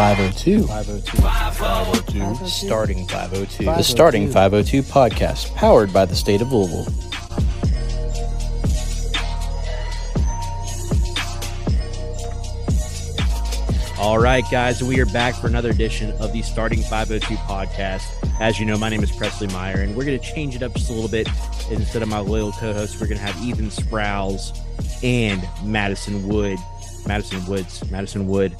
502. 502. 502. Starting 502. The Starting 502 podcast, powered by the state of Louisville. All right, guys, we are back for another edition of the Starting 502 podcast. As you know, my name is Presley Meyer, and we're going to change it up just a little bit. Instead of my loyal co hosts, we're going to have Ethan Sprowles and Madison Wood. Madison Woods. Madison Wood.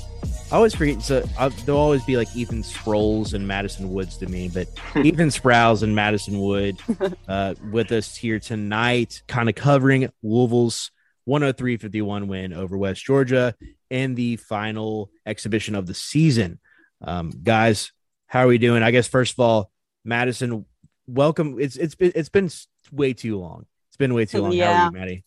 I always forget. So I, there'll always be like Ethan Sproles and Madison Woods to me, but Ethan Sprowles and Madison Wood uh, with us here tonight, kind of covering Louisville's 103 51 win over West Georgia in the final exhibition of the season. Um, guys, how are we doing? I guess first of all, Madison, welcome. It's it's been it's been way too long. It's been way too long. Yeah. How are you, Maddie?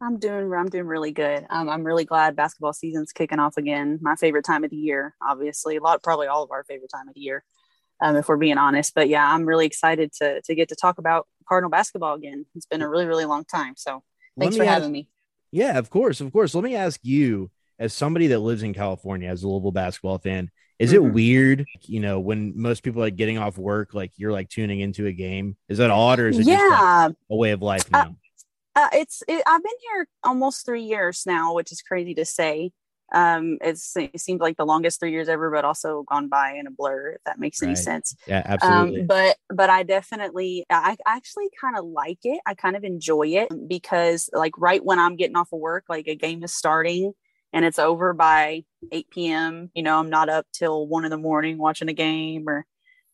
I'm doing I'm doing really good. Um, I'm really glad basketball season's kicking off again. My favorite time of the year, obviously. A lot, probably all of our favorite time of the year, um, if we're being honest. But yeah, I'm really excited to to get to talk about Cardinal basketball again. It's been a really really long time. So thanks for me having me. Yeah, of course, of course. Let me ask you, as somebody that lives in California, as a Louisville basketball fan, is Mhm. it weird, you know, when most people are getting off work, like you're like tuning into a game? Is that odd, or is it just like, Yeah, a way of life now? uh, it's it, I've been here almost three years now, which is crazy to say. Um, it's it seems like the longest three years ever, but also gone by in a blur. If that makes any sense. yeah, absolutely. Um, but but I definitely I I actually kind of like it. I kind of enjoy it because like right when I'm getting off of work, like a game is starting and it's over by 8 p.m. You know, I'm not up till one in the morning watching a game or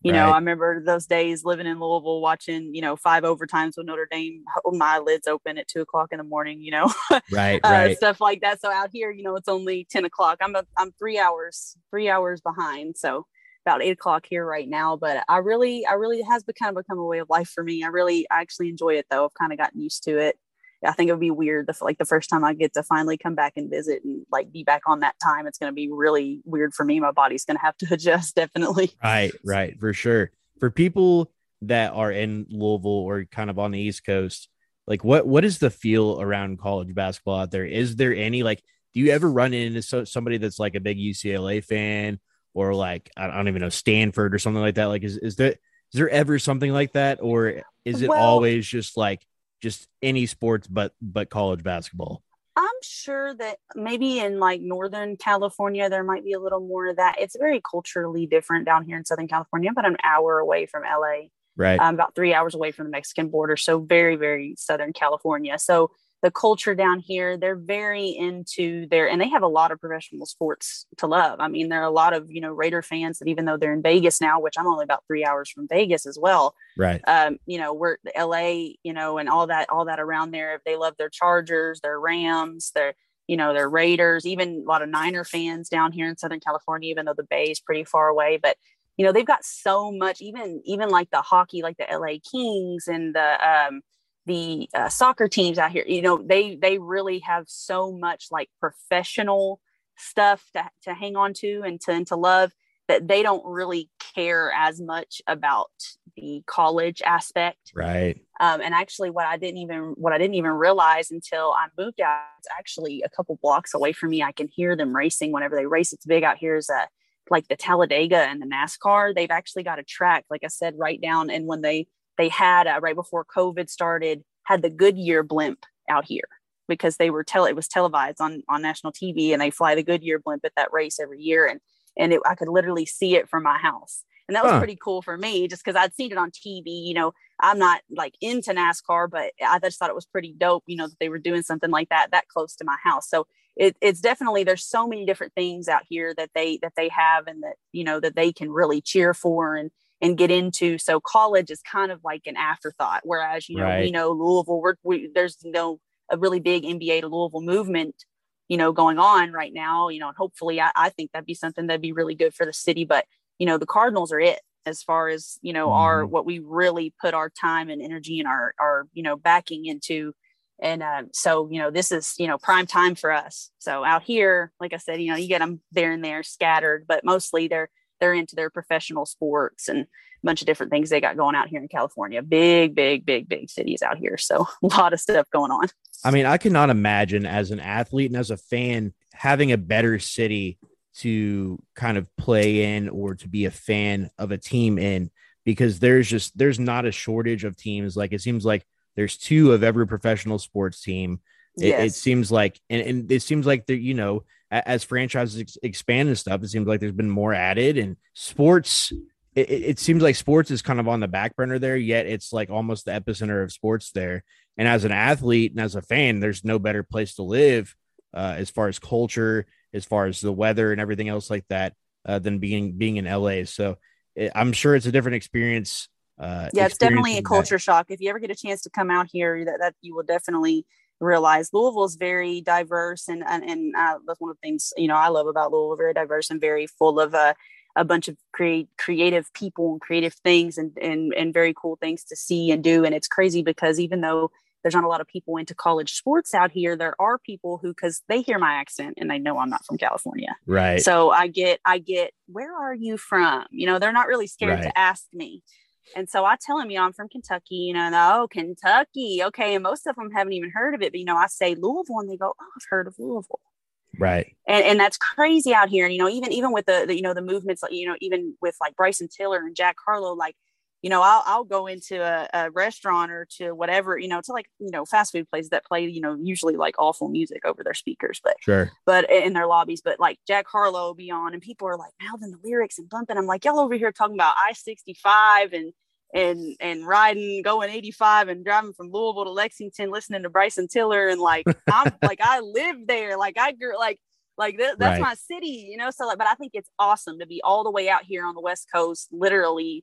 you know, I remember those days living in Louisville watching, you know, five overtimes with Notre Dame, my lids open at two o'clock in the morning, you know, right, uh, right. stuff like that. So out here, you know, it's only 10 o'clock. I'm a, I'm three hours, three hours behind. So about eight o'clock here right now. But I really, I really has become kind of become a way of life for me. I really, I actually enjoy it though. I've kind of gotten used to it. I think it would be weird the like the first time I get to finally come back and visit and like be back on that time. It's going to be really weird for me. My body's going to have to adjust definitely. Right, right, for sure. For people that are in Louisville or kind of on the East Coast, like what what is the feel around college basketball out there? Is there any like do you ever run into so, somebody that's like a big UCLA fan or like I don't even know Stanford or something like that? Like, is is there is there ever something like that, or is it Well- always just like just any sports but but college basketball? I'm sure that maybe in like Northern California, there might be a little more of that. It's very culturally different down here in Southern California, but an hour away from LA. Right. um, about three hours away from the Mexican border. So very, very Southern California. So the culture down here, they're very into their, and they have a lot of professional sports to love. I mean, there are a lot of, you know, Raider fans that even though they're in Vegas now, which I'm only about three hours from Vegas as well, Right. um, you know, we're LA, you know, and all that, all that around there. If they love their Chargers, their Rams, their, you know, their Raiders, even a lot of Niner fans down here in Southern California, even though the Bay is pretty far away. But you know, they've got so much, even even like the hockey, like the LA Kings and the um the uh, soccer teams out here. You know, they they really have so much like professional stuff to to hang on to and to and to love that they don't really care as much about the college aspect Right. um, and actually what i didn't even what i didn't even realize until i moved out it's actually a couple blocks away from me i can hear them racing whenever they race it's big out here is uh, like the talladega and the nascar they've actually got a track like i said right down and when they they had uh, right before covid started had the goodyear blimp out here because they were tell it was televised on on national tv and they fly the goodyear blimp at that race every year. And and it, i could literally see it from my house. And that was Huh. pretty cool for me just because i'd seen it on tv you know i'm not like into nascar but i just thought it was pretty dope you know that they were doing something like that that close to my house. So it, it's definitely there's so many different things out here that they that they have and that you know that they can really cheer for and and get into so college is kind of like an afterthought whereas you know we know louisville we're, we there's no a really big nba to louisville movement you know going on right now you know and hopefully I, I think that'd be something that'd be really good for the city but you know the cardinals are it as far as you know our what we really put our time and energy and our our you know backing into and um, so you know this is you know prime time for us. So out here like i said you know you get them there and there scattered but mostly they're they're into their professional sports and a bunch of different things they got going out here in california big big big big cities out here so a lot of stuff going on I mean, I cannot imagine as an athlete and as a fan having a better city to kind of play in or to be a fan of a team in because there's just there's not a shortage of teams. Like it seems like there's two of every professional sports team. It, it seems like, and, and it seems like that you know, as franchises ex- expand and stuff, it seems like there's been more added and sports. It, it seems like sports is kind of on the back burner there, yet it's like almost the epicenter of sports there. And as an athlete and as a fan, there's no better place to live uh, as far as culture, as far as the weather and everything else like that, uh, than being being in LA. So it, I'm sure it's a different experience. Uh, yeah it's definitely a experiencing that. culture shock if you ever get a chance to come out here that, that you will definitely realize louisville is very diverse and and, and uh, that's one of the things you know i love about louisville very diverse and very full of uh, a bunch of create creative people and creative things and, and and very cool things to see and do and it's crazy because even though there's not a lot of people into college sports out here there are people who because they hear my accent and they know i'm not from california Right. so I get, I get, where are you from? You know, they're not really scared Right. to ask me. And so I tell them, you know, I'm from Kentucky, you know, oh, Kentucky. Okay. And most of them haven't even heard of it. But, you know, I say Louisville and they go, oh, I've heard of Louisville. Right. And, and that's crazy out here. And, you know, even, even with the, the, you know, the movements, like, you know, even with like Bryson Tiller and Jack Harlow, like, you know, I'll, I'll go into a, a restaurant or to whatever, you know, to like, you know, fast food places that play, you know, usually like awful music over their speakers, but Sure. but in their lobbies, but like Jack Harlow will be on and people are like mouthing the lyrics and bumping. I'm like, y'all over here talking about I 65 and and and riding going 85 and driving from Louisville to Lexington, listening to Bryson Tiller and like I'm like I live there, like I grew like like th- that's Right. my city, you know. So like, but I think it's awesome to be all the way out here on the West Coast, literally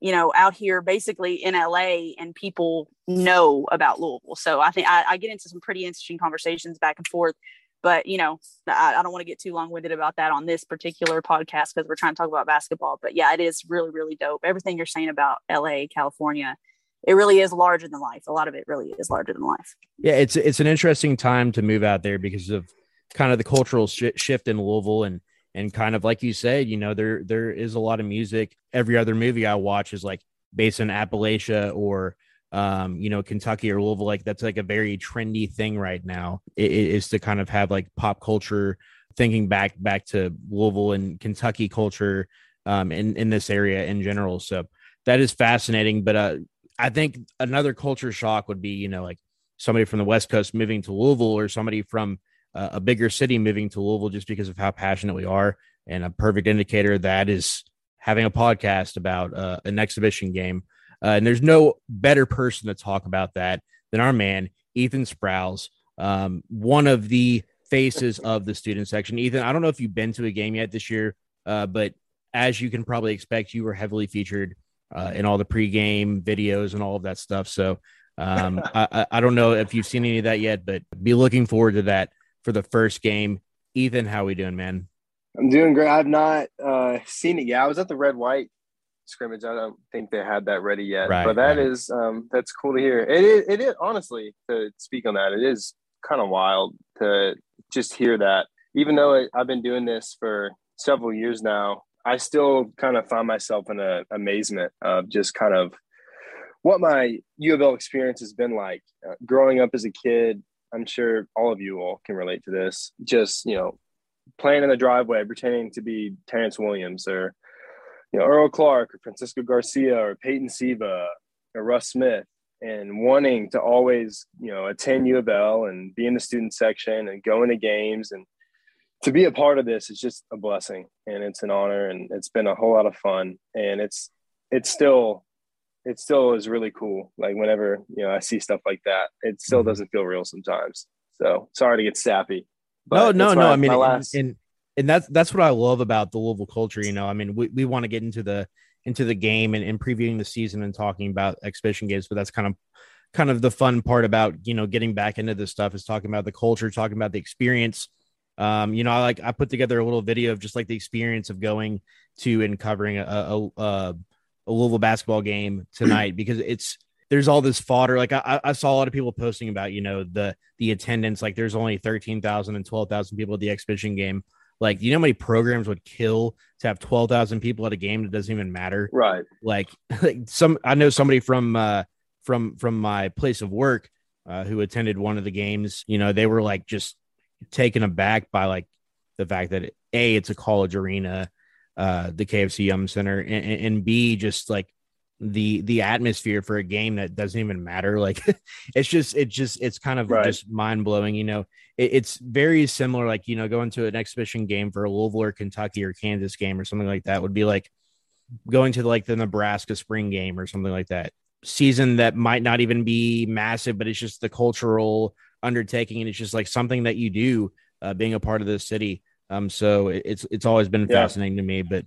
You know, out here basically in LA and people know about Louisville. So I think I, I get into some pretty interesting conversations back and forth but you know, I, I don't want to get too long winded about that on this particular podcast because we're trying to talk about basketball. But yeah, it is really, really dope. Everything you're saying about LA, California, it really is larger than life. A lot of it really is larger than life. Yeah, it's it's an interesting time to move out there because of kind of the cultural sh- shift in Louisville and and kind of like you said, you know, there there is a lot of music. Every other movie I watch is like based in Appalachia or um, you know, Kentucky or Louisville. Like that's like a very trendy thing right now. It, it is to kind of have like pop culture thinking back back to Louisville and Kentucky culture um in, in this area in general. So that is fascinating. But uh I think another culture shock would be, you know, like somebody from the West Coast moving to Louisville or somebody from uh, a bigger city moving to Louisville just because of how passionate we are. And a perfect indicator that is having a podcast about uh, an exhibition game. Uh, and there's no better person to talk about that than our man, Ethan Sprowles, um, one of the faces of the student section. Ethan, I don't know if you've been to a game yet this year, uh, but as you can probably expect, you were heavily featured uh, in all the pregame videos and all of that stuff. So um, I, I don't know if you've seen any of that yet, but be looking forward to that for the first game. Ethan, how are we doing, man? I'm doing great. I've not uh, seen it yet. I was at the red white scrimmage. I don't think they had that ready yet, right, but that right. is um, that's cool to hear. It is, it is honestly to speak on that. It is kind of wild to just hear that. Even though it, I've been doing this for several years now, I still kind of find myself in a amazement of just kind of what my U of L experience has been like. Uh, growing up as a kid, I'm sure all of you all can relate to this. Just, you know, playing in the driveway, pretending to be Terrence Williams or, you know, Earl Clark or Francisco Garcia or Peyton Siva or Russ Smith and wanting to always, you know, attend U of L and be in the student section and go into games and to be a part of this is just a blessing and it's an honor and it's been a whole lot of fun and it's it's still it still is really cool. Like whenever you know I see stuff like that, it still mm-hmm. doesn't feel real sometimes. So sorry to get sappy. No, no, no. I mean, last... and, and that's that's what I love about the Louisville culture. You know, I mean, we, we want to get into the into the game and, and previewing the season and talking about exhibition games, but that's kind of kind of the fun part about you know getting back into this stuff is talking about the culture, talking about the experience. Um, you know, I like I put together a little video of just like the experience of going to and covering a, a, a a Louisville basketball game tonight because it's there's all this fodder. Like I, I saw a lot of people posting about, you know, the the attendance. Like there's only 13,000 and 12,000 people at the exhibition game. Like, you know how many programs would kill to have 12,000 people at a game that doesn't even matter? Right. Like, like some, I know somebody from, uh, from, from my place of work, uh, who attended one of the games, you know, they were like just taken aback by like the fact that A, it's a college arena uh, the KFC Yum Center, and, and B, just like the the atmosphere for a game that doesn't even matter. Like it's just it's just it's kind of right. just mind blowing. You know, it, it's very similar. Like you know, going to an exhibition game for a Louisville or Kentucky or Kansas game or something like that would be like going to like the Nebraska spring game or something like that. Season that might not even be massive, but it's just the cultural undertaking, and it's just like something that you do uh, being a part of the city. Um, so it's it's always been yeah. fascinating to me. But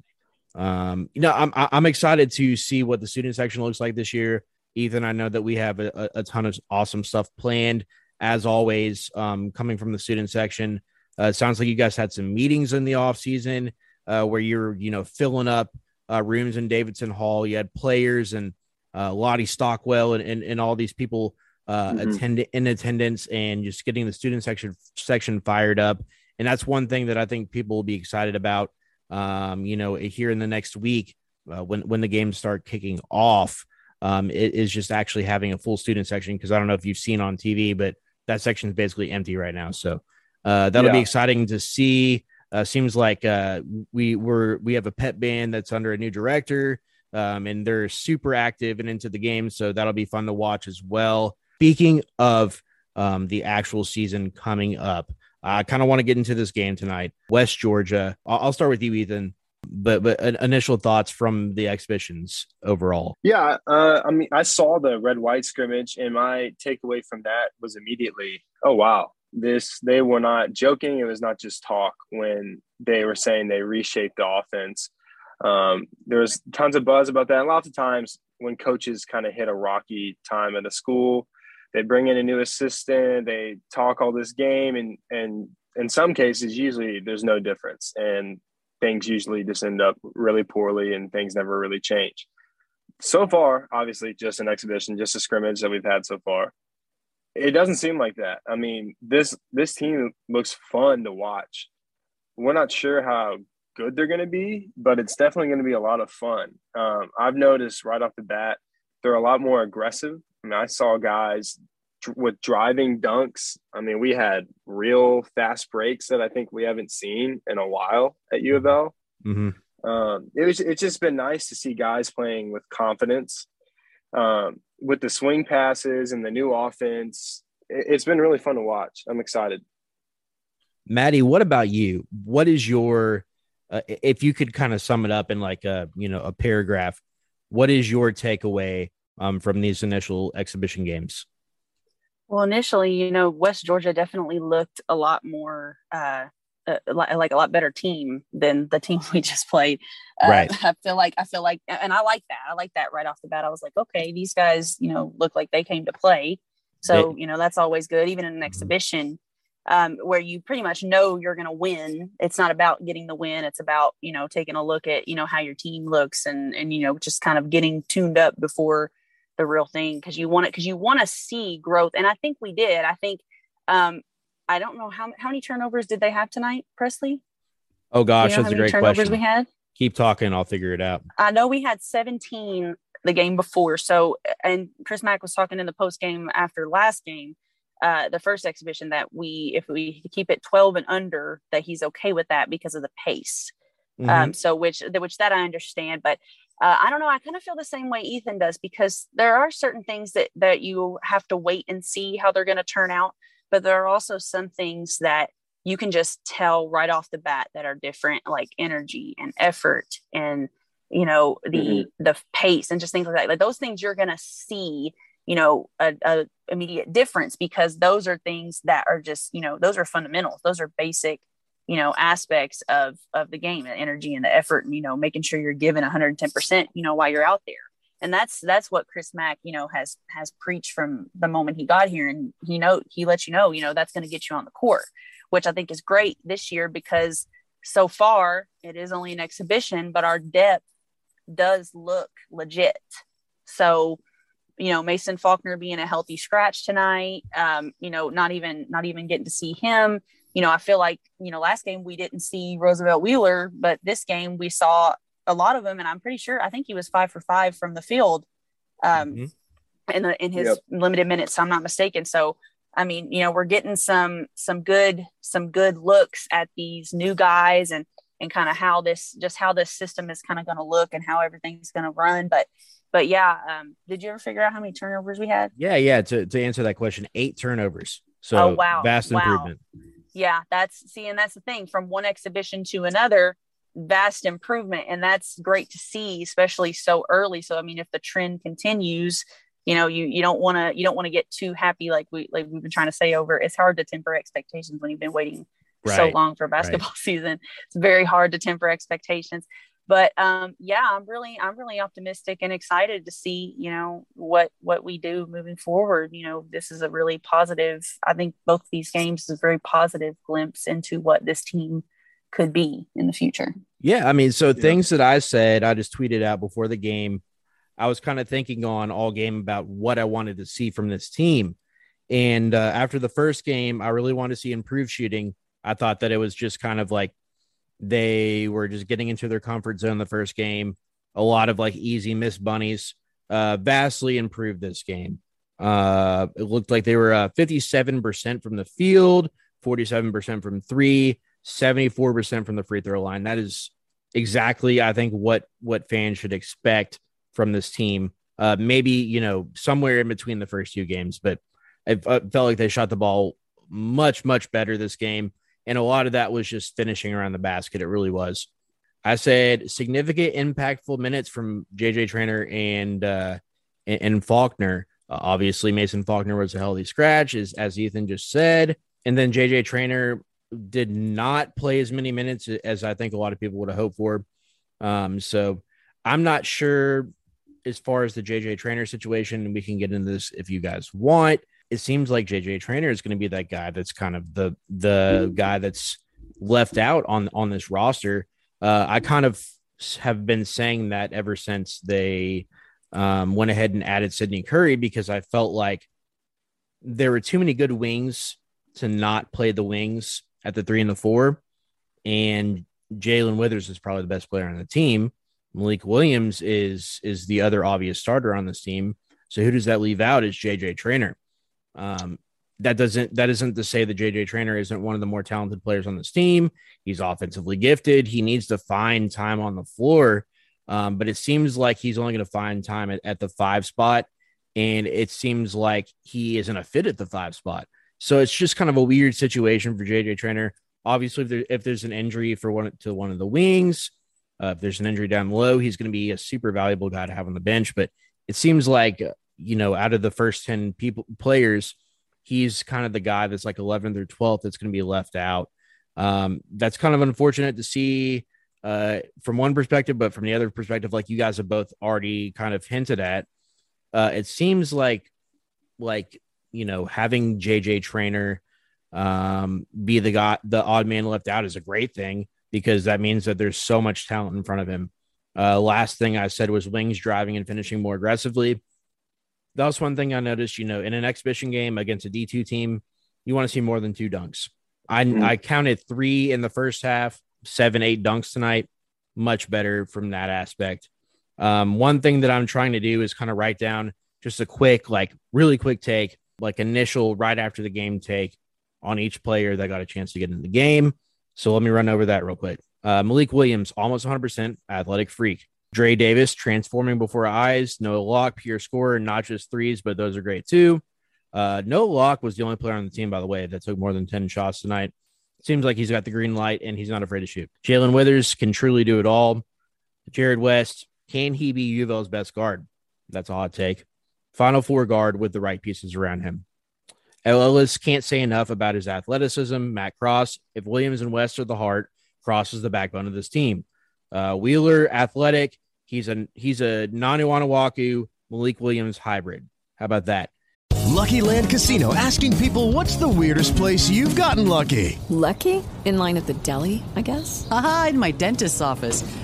um, you know, I'm I'm excited to see what the student section looks like this year. Ethan, I know that we have a, a ton of awesome stuff planned as always. Um, coming from the student section, uh, it sounds like you guys had some meetings in the off season uh, where you're you know filling up uh, rooms in Davidson Hall. You had players and uh, Lottie Stockwell and, and, and all these people uh, mm-hmm. attend in attendance and just getting the student section section fired up and that's one thing that I think people will be excited about. Um, you know, here in the next week uh, when when the games start kicking off, um, it is just actually having a full student section because I don't know if you've seen on TV, but that section is basically empty right now. So uh, that'll yeah. be exciting to see. Uh, seems like uh, we were we have a pet band that's under a new director, um, and they're super active and into the game, so that'll be fun to watch as well. Speaking of um, the actual season coming up, I kind of want to get into this game tonight. West Georgia. I'll, start with you, Ethan. But but initial thoughts from the exhibitions overall. Yeah, uh, I mean, I saw the red white scrimmage, and my takeaway from that was immediately, oh wow, this they were not joking. It was not just talk when they were saying they reshaped the offense. Um, there was tons of buzz about that. And lots of times when coaches kind of hit a rocky time at a school, they bring in a new assistant, they talk all this game, and and in some cases, usually there's no difference, and things usually just end up really poorly, and things never really change. So far, obviously, just an exhibition, just a scrimmage that we've had so far. It doesn't seem like that. I mean, this this team looks fun to watch. We're not sure how good they're going to be, but it's definitely going to be a lot of fun. Um, I've noticed right off the bat they're a lot more aggressive. I mean, I saw guys with driving dunks. I mean, we had real fast breaks that I think we haven't seen in a while at U of L. Mm-hmm. Um, it was it's just been nice to see guys playing with confidence. Um, with the swing passes and the new offense, it, it's been really fun to watch. I'm excited. Maddie, what about you? What is your uh, if you could kind of sum it up in like a you know a paragraph? What is your takeaway um, from these initial exhibition games? Well, initially, you know, West Georgia definitely looked a lot more uh, uh, like, a lot better team than the team we just played. Uh, right. I feel like I feel like, and I like that. I like that right off the bat. I was like, okay, these guys, you know, look like they came to play. So, you know, that's always good, even in an mm-hmm. exhibition um, where you pretty much know you're going to win. It's not about getting the win. It's about, you know, taking a look at, you know, how your team looks and, and, you know, just kind of getting tuned up before the real thing. Cause you want it, cause you want to see growth. And I think we did, I think, um, I don't know how, how many turnovers did they have tonight, Presley? Oh gosh, you know that's a great turnovers question. we had. Keep talking. I'll figure it out. I know we had 17 the game before. So, and Chris Mack was talking in the post game after last game uh, the first exhibition that we, if we keep it 12 and under, that he's okay with that because of the pace. Mm-hmm. Um, so which, which that I understand, but uh, I don't know. I kind of feel the same way Ethan does because there are certain things that that you have to wait and see how they're going to turn out, but there are also some things that you can just tell right off the bat that are different, like energy and effort and you know the mm-hmm. the pace and just things like that. Like those things you're going to see you know a, a, immediate difference because those are things that are just you know those are fundamentals those are basic you know aspects of of the game the energy and the effort and you know making sure you're given 110% you know while you're out there and that's that's what chris mack you know has has preached from the moment he got here and he know he lets you know you know that's going to get you on the court which i think is great this year because so far it is only an exhibition but our depth does look legit so you know Mason Faulkner being a healthy scratch tonight. Um, you know, not even not even getting to see him. You know, I feel like you know last game we didn't see Roosevelt Wheeler, but this game we saw a lot of him, and I'm pretty sure I think he was five for five from the field, um, mm-hmm. in the in his yep. limited minutes. So I'm not mistaken. So I mean, you know, we're getting some some good some good looks at these new guys and and kind of how this just how this system is kind of going to look and how everything's going to run. But but yeah, um, did you ever figure out how many turnovers we had? Yeah, yeah. To to answer that question, eight turnovers. So oh, wow. vast wow. Yeah, that's see, and that's the thing from one exhibition to another, vast improvement, and that's great to see, especially so early. So I mean, if the trend continues, you know, you you don't want to you don't want to get too happy like we like we've been trying to say over. It's hard to temper expectations when you've been waiting right. so long for basketball right. season. It's very hard to temper expectations but um, yeah, I'm really I'm really optimistic and excited to see you know what what we do moving forward. You know, this is a really positive. I think both these games is a very positive glimpse into what this team could be in the future. Yeah, I mean, so yeah. things that I said, I just tweeted out before the game. I was kind of thinking on all game about what I wanted to see from this team. And uh, after the first game, I really wanted to see improved shooting. I thought that it was just kind of like they were just getting into their comfort zone the first game. A lot of like easy miss bunnies. Uh, vastly improved this game. Uh, it looked like they were uh, 57% from the field, 47% from three, 74% from the free throw line. That is exactly, I think, what what fans should expect from this team. Uh, maybe you know somewhere in between the first two games, but I felt like they shot the ball much much better this game. And a lot of that was just finishing around the basket. It really was. I said significant impactful minutes from JJ Traynor and uh, and, and Faulkner. Uh, obviously, Mason Faulkner was a healthy scratch, as as Ethan just said, and then JJ Traynor did not play as many minutes as I think a lot of people would have hoped for. Um, so I'm not sure as far as the JJ Traynor situation. We can get into this if you guys want it seems like JJ Traynor is going to be that guy that's kind of the the guy that's left out on on this roster. Uh, I kind of have been saying that ever since they um, went ahead and added Sidney Curry because I felt like there were too many good wings to not play the wings at the three and the four. And Jae'Lyn Withers is probably the best player on the team. Malik Williams is is the other obvious starter on this team. So who does that leave out? Is JJ Traynor. Um, that doesn't that isn't to say that JJ Traynor isn't one of the more talented players on this team. He's offensively gifted. He needs to find time on the floor. Um, but it seems like he's only going to find time at, at the five spot. And it seems like he isn't a fit at the five spot. So it's just kind of a weird situation for JJ Traynor. Obviously, if, there, if there's an injury for one to one of the wings, uh, if there's an injury down low, he's going to be a super valuable guy to have on the bench. But it seems like you know, out of the first 10 people players, he's kind of the guy that's like 11th or 12th that's going to be left out. Um, that's kind of unfortunate to see uh, from one perspective, but from the other perspective, like you guys have both already kind of hinted at, uh, it seems like, like, you know, having JJ Traynor um, be the guy, the odd man left out is a great thing because that means that there's so much talent in front of him. Uh, last thing I said was wings driving and finishing more aggressively that was one thing I noticed. You know, in an exhibition game against a D2 team, you want to see more than two dunks. I, mm-hmm. I counted three in the first half, seven, eight dunks tonight. Much better from that aspect. Um, one thing that I'm trying to do is kind of write down just a quick, like really quick take, like initial right after the game take on each player that got a chance to get in the game. So let me run over that real quick. Uh, Malik Williams, almost 100% athletic freak. Dre Davis transforming before eyes. Noah Locke, pure scorer, not just threes, but those are great too. Uh, Noah Locke was the only player on the team, by the way, that took more than 10 shots tonight. Seems like he's got the green light and he's not afraid to shoot. Jae'Lyn Withers can truly do it all. Jarrod West, can he be U of best guard? That's a hot take. Final four guard with the right pieces around him. Ellis can't say enough about his athleticism. Matt Cross, if Williams and West are the heart, Cross is the backbone of this team. Uh, Wheeler, athletic, He's a he's a Nanu Malik Williams hybrid. How about that? Lucky Land Casino asking people what's the weirdest place you've gotten lucky? Lucky? In line at the deli, I guess? Aha, in my dentist's office.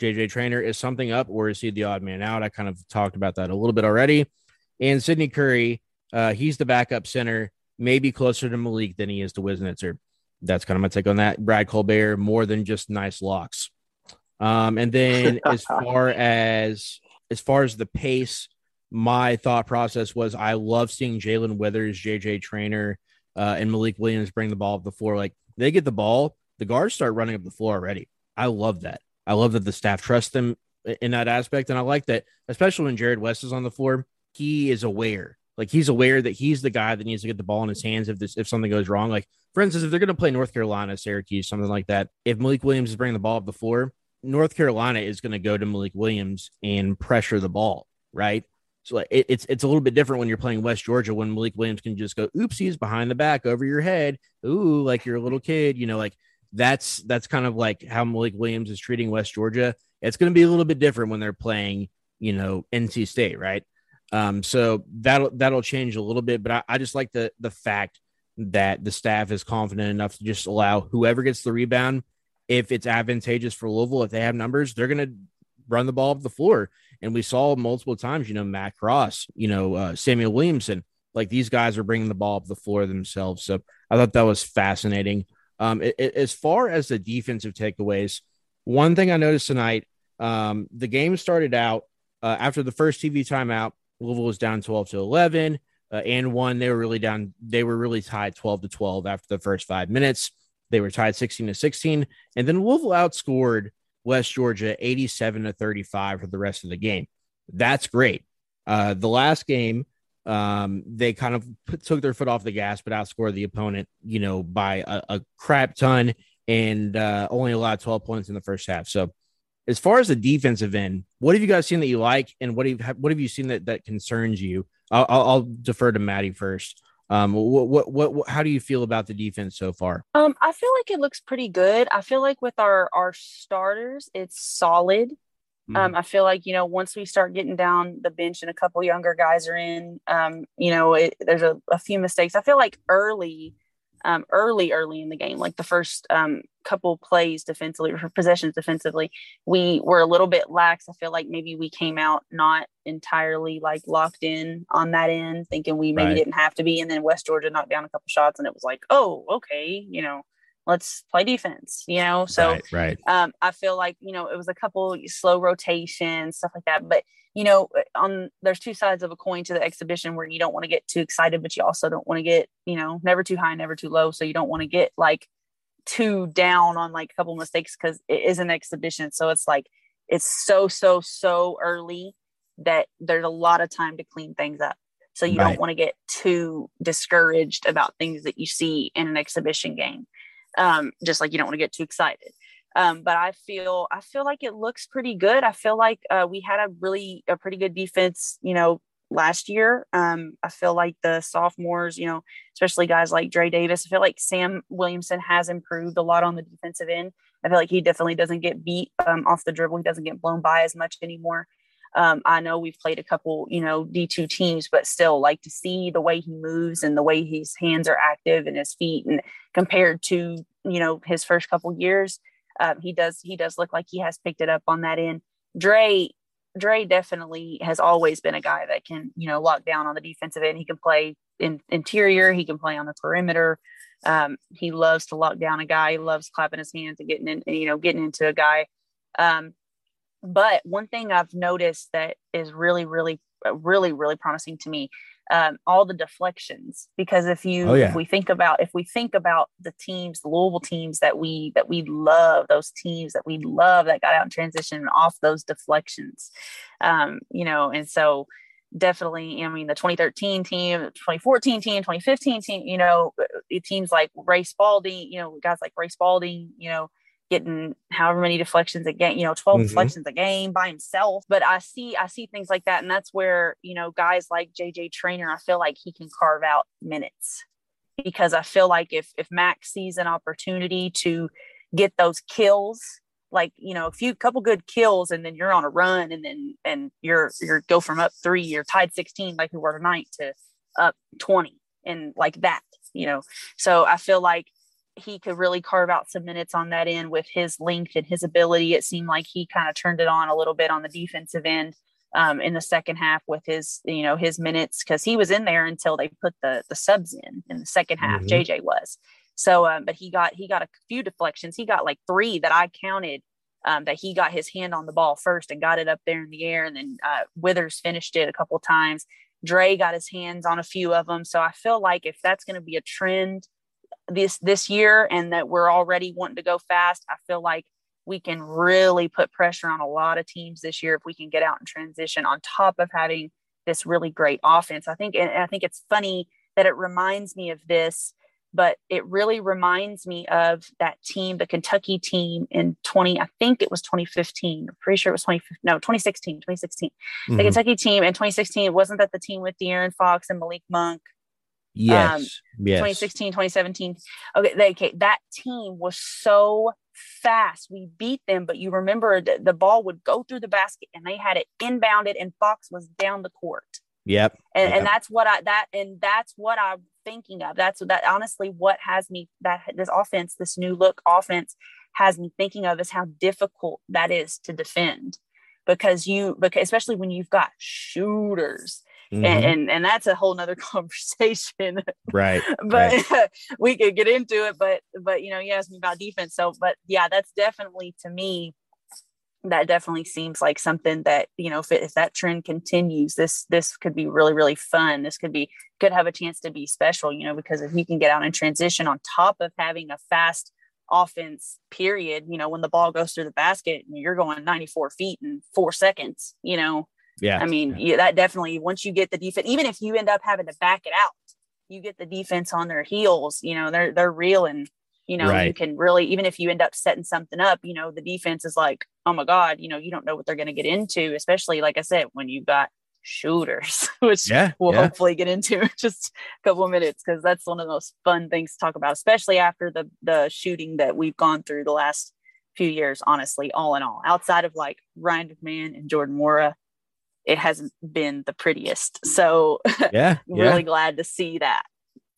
JJ Traynor, is something up, or is he the odd man out? I kind of talked about that a little bit already. And Sidney Curry, uh, he's the backup center, maybe closer to Malik than he is to Wiznitzer. That's kind of my take on that. Brad Colbert, more than just nice locks. Um, and then as far as as far as the pace, my thought process was I love seeing Jae'Lyn Withers, JJ Traynor, uh, and Malik Williams bring the ball up the floor. Like they get the ball, the guards start running up the floor already. I love that. I love that the staff trusts them in that aspect. And I like that, especially when Jarrod West is on the floor, he is aware. Like he's aware that he's the guy that needs to get the ball in his hands if this if something goes wrong. Like for instance, if they're going to play North Carolina, Syracuse, something like that, if Malik Williams is bringing the ball up the floor, North Carolina is going to go to Malik Williams and pressure the ball, right? So like it, it's it's a little bit different when you're playing West Georgia when Malik Williams can just go oopsies behind the back over your head, ooh, like you're a little kid, you know, like that's that's kind of like how Malik Williams is treating West Georgia. It's going to be a little bit different when they're playing, you know, NC State, right? Um, so that'll that'll change a little bit, but I, I just like the the fact that the staff is confident enough to just allow whoever gets the rebound, if it's advantageous for Louisville, if they have numbers, they're going to run the ball up the floor. And we saw multiple times, you know, Matt Cross, you know, uh, Samuell Williamson, like these guys are bringing the ball up the floor themselves. So I thought that was fascinating. Um, it, it, as far as the defensive takeaways, one thing I noticed tonight, um, the game started out uh, after the first TV timeout. Louisville was down 12 to 11 uh, and one. They were really down. They were really tied 12 to 12 after the first five minutes. They were tied 16 to 16. And then Louisville outscored West Georgia 87 to 35 for the rest of the game. That's great. Uh, the last game, um, they kind of put, took their foot off the gas, but outscored the opponent, you know, by a, a crap ton. and uh, only allowed 12 points in the first half. So, as far as the defensive end, what have you guys seen that you like, and what have what have you seen that that concerns you? I'll, I'll, I'll defer to Maddie first. Um, what, what, what, what, how do you feel about the defense so far? Um, I feel like it looks pretty good. I feel like with our our starters, it's solid. Mm-hmm. Um, I feel like you know once we start getting down the bench and a couple younger guys are in, um, you know, it, there's a, a few mistakes. I feel like early um, early, early in the game, like the first um, couple plays defensively or possessions defensively, we were a little bit lax. I feel like maybe we came out not entirely like locked in on that end, thinking we maybe right. didn't have to be. And then West Georgia knocked down a couple shots, and it was like, oh, okay, you know, let's play defense, you know? So right, right. Um, I feel like, you know, it was a couple slow rotations, stuff like that. But, you know, uh, on there's two sides of a coin to the exhibition where you don't want to get too excited, but you also don't want to get, you know, never too high, never too low. So you don't want to get like too down on like a couple mistakes because it is an exhibition. So it's like it's so, so, so early that there's a lot of time to clean things up. So you right. don't want to get too discouraged about things that you see in an exhibition game um, just like you don't want to get too excited. Um, but I feel I feel like it looks pretty good. I feel like uh, we had a really a pretty good defense, you know, last year. Um, I feel like the sophomores, you know, especially guys like Dre Davis, I feel like Sam Williamson has improved a lot on the defensive end. I feel like he definitely doesn't get beat um, off the dribble. He doesn't get blown by as much anymore. Um, I know we've played a couple, you know, D2 teams, but still like to see the way he moves and the way his hands are active and his feet and compared to, you know, his first couple years, um, he does, he does look like he has picked it up on that end. Dre, Dre definitely has always been a guy that can, you know, lock down on the defensive end. He can play in interior. He can play on the perimeter. Um, he loves to lock down a guy. He loves clapping his hands and getting in, you know, getting into a guy. Um, but one thing I've noticed that is really, really, uh, really, really promising to me, um, all the deflections. Because if you, oh, yeah. if we think about, if we think about the teams, the Louisville teams that we that we love, those teams that we love that got out in transition off those deflections, um, you know, and so definitely, I mean, the 2013 team, 2014 team, 2015 team, you know, uh, teams like Ray Spalding, you know, guys like Ray Spalding, you know getting however many deflections a game, you know, 12 mm-hmm. deflections a game by himself. But I see, I see things like that. And that's where, you know, guys like JJ Traynor, I feel like he can carve out minutes because I feel like if, if Max sees an opportunity to get those kills, like, you know, a few couple good kills and then you're on a run and then, and you're, you're go from up three, you're tied 16 like we were tonight to up 20 and like that, you know? So I feel like he could really carve out some minutes on that end with his length and his ability. It seemed like he kind of turned it on a little bit on the defensive end um, in the second half with his, you know, his minutes because he was in there until they put the the subs in in the second half. Mm-hmm. JJ was so, um, but he got he got a few deflections. He got like three that I counted. Um, that he got his hand on the ball first and got it up there in the air, and then uh, Withers finished it a couple times. Dre got his hands on a few of them. So I feel like if that's going to be a trend this this year and that we're already wanting to go fast, I feel like we can really put pressure on a lot of teams this year if we can get out and transition on top of having this really great offense. I think and I think it's funny that it reminds me of this, but it really reminds me of that team, the Kentucky team in 20, I think it was 2015. I'm pretty sure it was 20, no, 2016, 2016. Mm-hmm. The Kentucky team in 2016, wasn't that the team with De'Aaron Fox and Malik Monk Yes. Um, yes. 2016, 2017. Okay, they, okay, that team was so fast. We beat them, but you remember the, the ball would go through the basket and they had it inbounded and Fox was down the court. Yep. And, yep. and that's what I that and that's what I'm thinking of. That's that honestly what has me that this offense, this new look offense has me thinking of is how difficult that is to defend because you because especially when you've got shooters Mm-hmm. And, and, and that's a whole nother conversation right but right. we could get into it but but you know you asked me about defense so but yeah that's definitely to me that definitely seems like something that you know if, it, if that trend continues this this could be really really fun this could be could have a chance to be special you know because if you can get out and transition on top of having a fast offense period you know when the ball goes through the basket and you're going 94 feet in four seconds you know yeah. I mean, yeah. yeah, that definitely, once you get the defense, even if you end up having to back it out, you get the defense on their heels, you know, they're, they're reeling, You know, right. you can really, even if you end up setting something up, you know, the defense is like, oh my God, you know, you don't know what they're going to get into, especially like I said, when you've got shooters, which yeah, we'll yeah. hopefully get into in just a couple of minutes because that's one of the most fun things to talk about, especially after the the shooting that we've gone through the last few years, honestly, all in all. Outside of like Ryan McMahon and Jordan Nwora, it hasn't been the prettiest. So yeah, really yeah. glad to see that.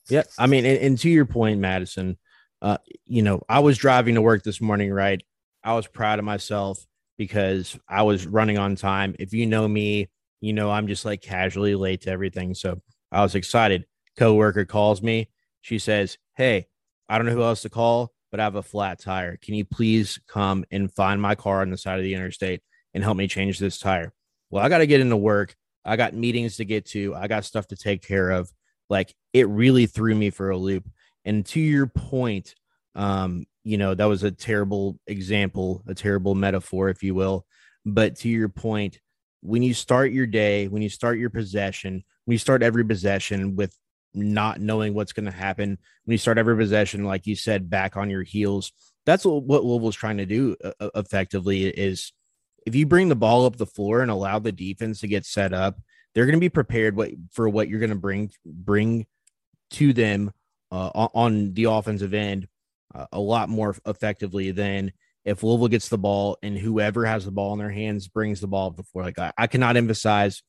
Yeah. I mean, and, and to your point, Madison, uh, you know, I was driving to work this morning, right? I was proud of myself because I was running on time. If you know me, you know I'm just like casually late to everything. So I was excited. Coworker calls me. She says, Hey, I don't know who else to call, but I have a flat tire. Can you please come and find my car on the side of the interstate and help me change this tire? Well, I got to get into work. I got meetings to get to. I got stuff to take care of. Like it really threw me for a loop. And to your point, um, you know, that was a terrible example, a terrible metaphor, if you will. But to your point, when you start your day, when you start your possession, when you start every possession with not knowing what's going to happen, when you start every possession, like you said, back on your heels, that's what, what Louisville's trying to do uh, effectively is if you bring the ball up the floor and allow the defense to get set up, they're going to be prepared what, for what you're going to bring bring to them uh, on the offensive end uh, a lot more effectively than if Louisville gets the ball and whoever has the ball in their hands brings the ball up the floor. Like I, I cannot emphasize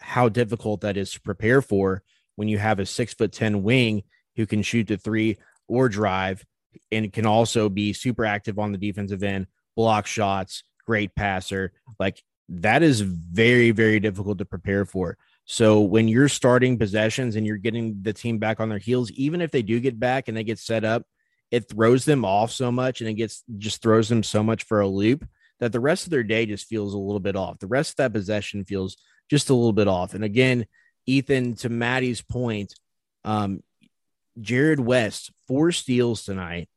how difficult that is to prepare for when you have a six foot ten wing who can shoot the three or drive and can also be super active on the defensive end, block shots, great passer. Like that is very, very difficult to prepare for. So when you're starting possessions and you're getting the team back on their heels, even if they do get back and they get set up, it throws them off so much and it gets just throws them so much for a loop that the rest of their day just feels a little bit off. The rest of that possession feels just a little bit off. And again, Ethan, to Maddie's point, um, Jarrod West, four steals tonight.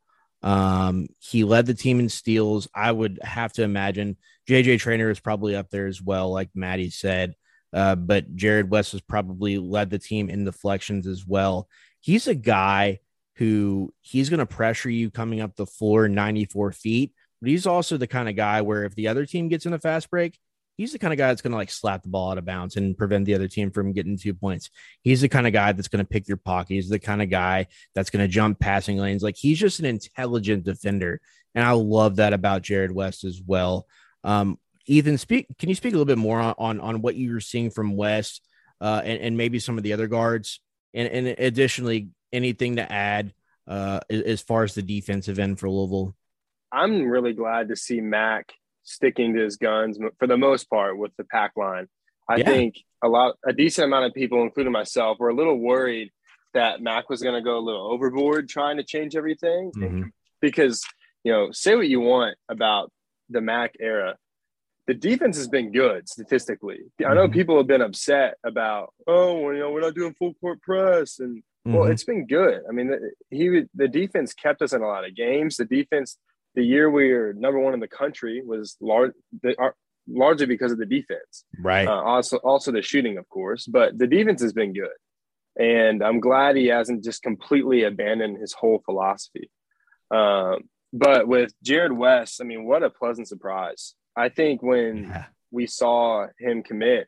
Um, he led the team in steals. I would have to imagine JJ Traynor is probably up there as well, like Maddie said. Uh, but Jarrod West has probably led the team in deflections as well. He's a guy who he's going to pressure you coming up the floor 94 feet, but he's also the kind of guy where if the other team gets in a fast break, he's the kind of guy that's going to like slap the ball out of bounds and prevent the other team from getting two points. He's the kind of guy that's going to pick your pocket. He's the kind of guy that's going to jump passing lanes. Like he's just an intelligent defender. And I love that about Jarrod West as well. Um, Ethan, speak. Can you speak a little bit more on on, on what you were seeing from West uh, and, and maybe some of the other guards, and, and additionally anything to add uh, as far as the defensive end for Louisville? I'm really glad to see Mac sticking to his guns for the most part with the pack line. I yeah. think a lot, a decent amount of people, including myself, were a little worried that Mac was going to go a little overboard trying to change everything mm-hmm. because you know, say what you want about the Mac era, the defense has been good statistically. I know mm-hmm. people have been upset about, oh, well, you know, we're not doing full court press, and well, mm-hmm. it's been good. I mean, he the defense kept us in a lot of games. The defense, the year we were number one in the country, was large, the, uh, largely because of the defense. Right. Uh, also, also the shooting, of course, but the defense has been good, and I'm glad he hasn't just completely abandoned his whole philosophy. Um, but with Jarrod West, I mean, what a pleasant surprise. I think when yeah. we saw him commit,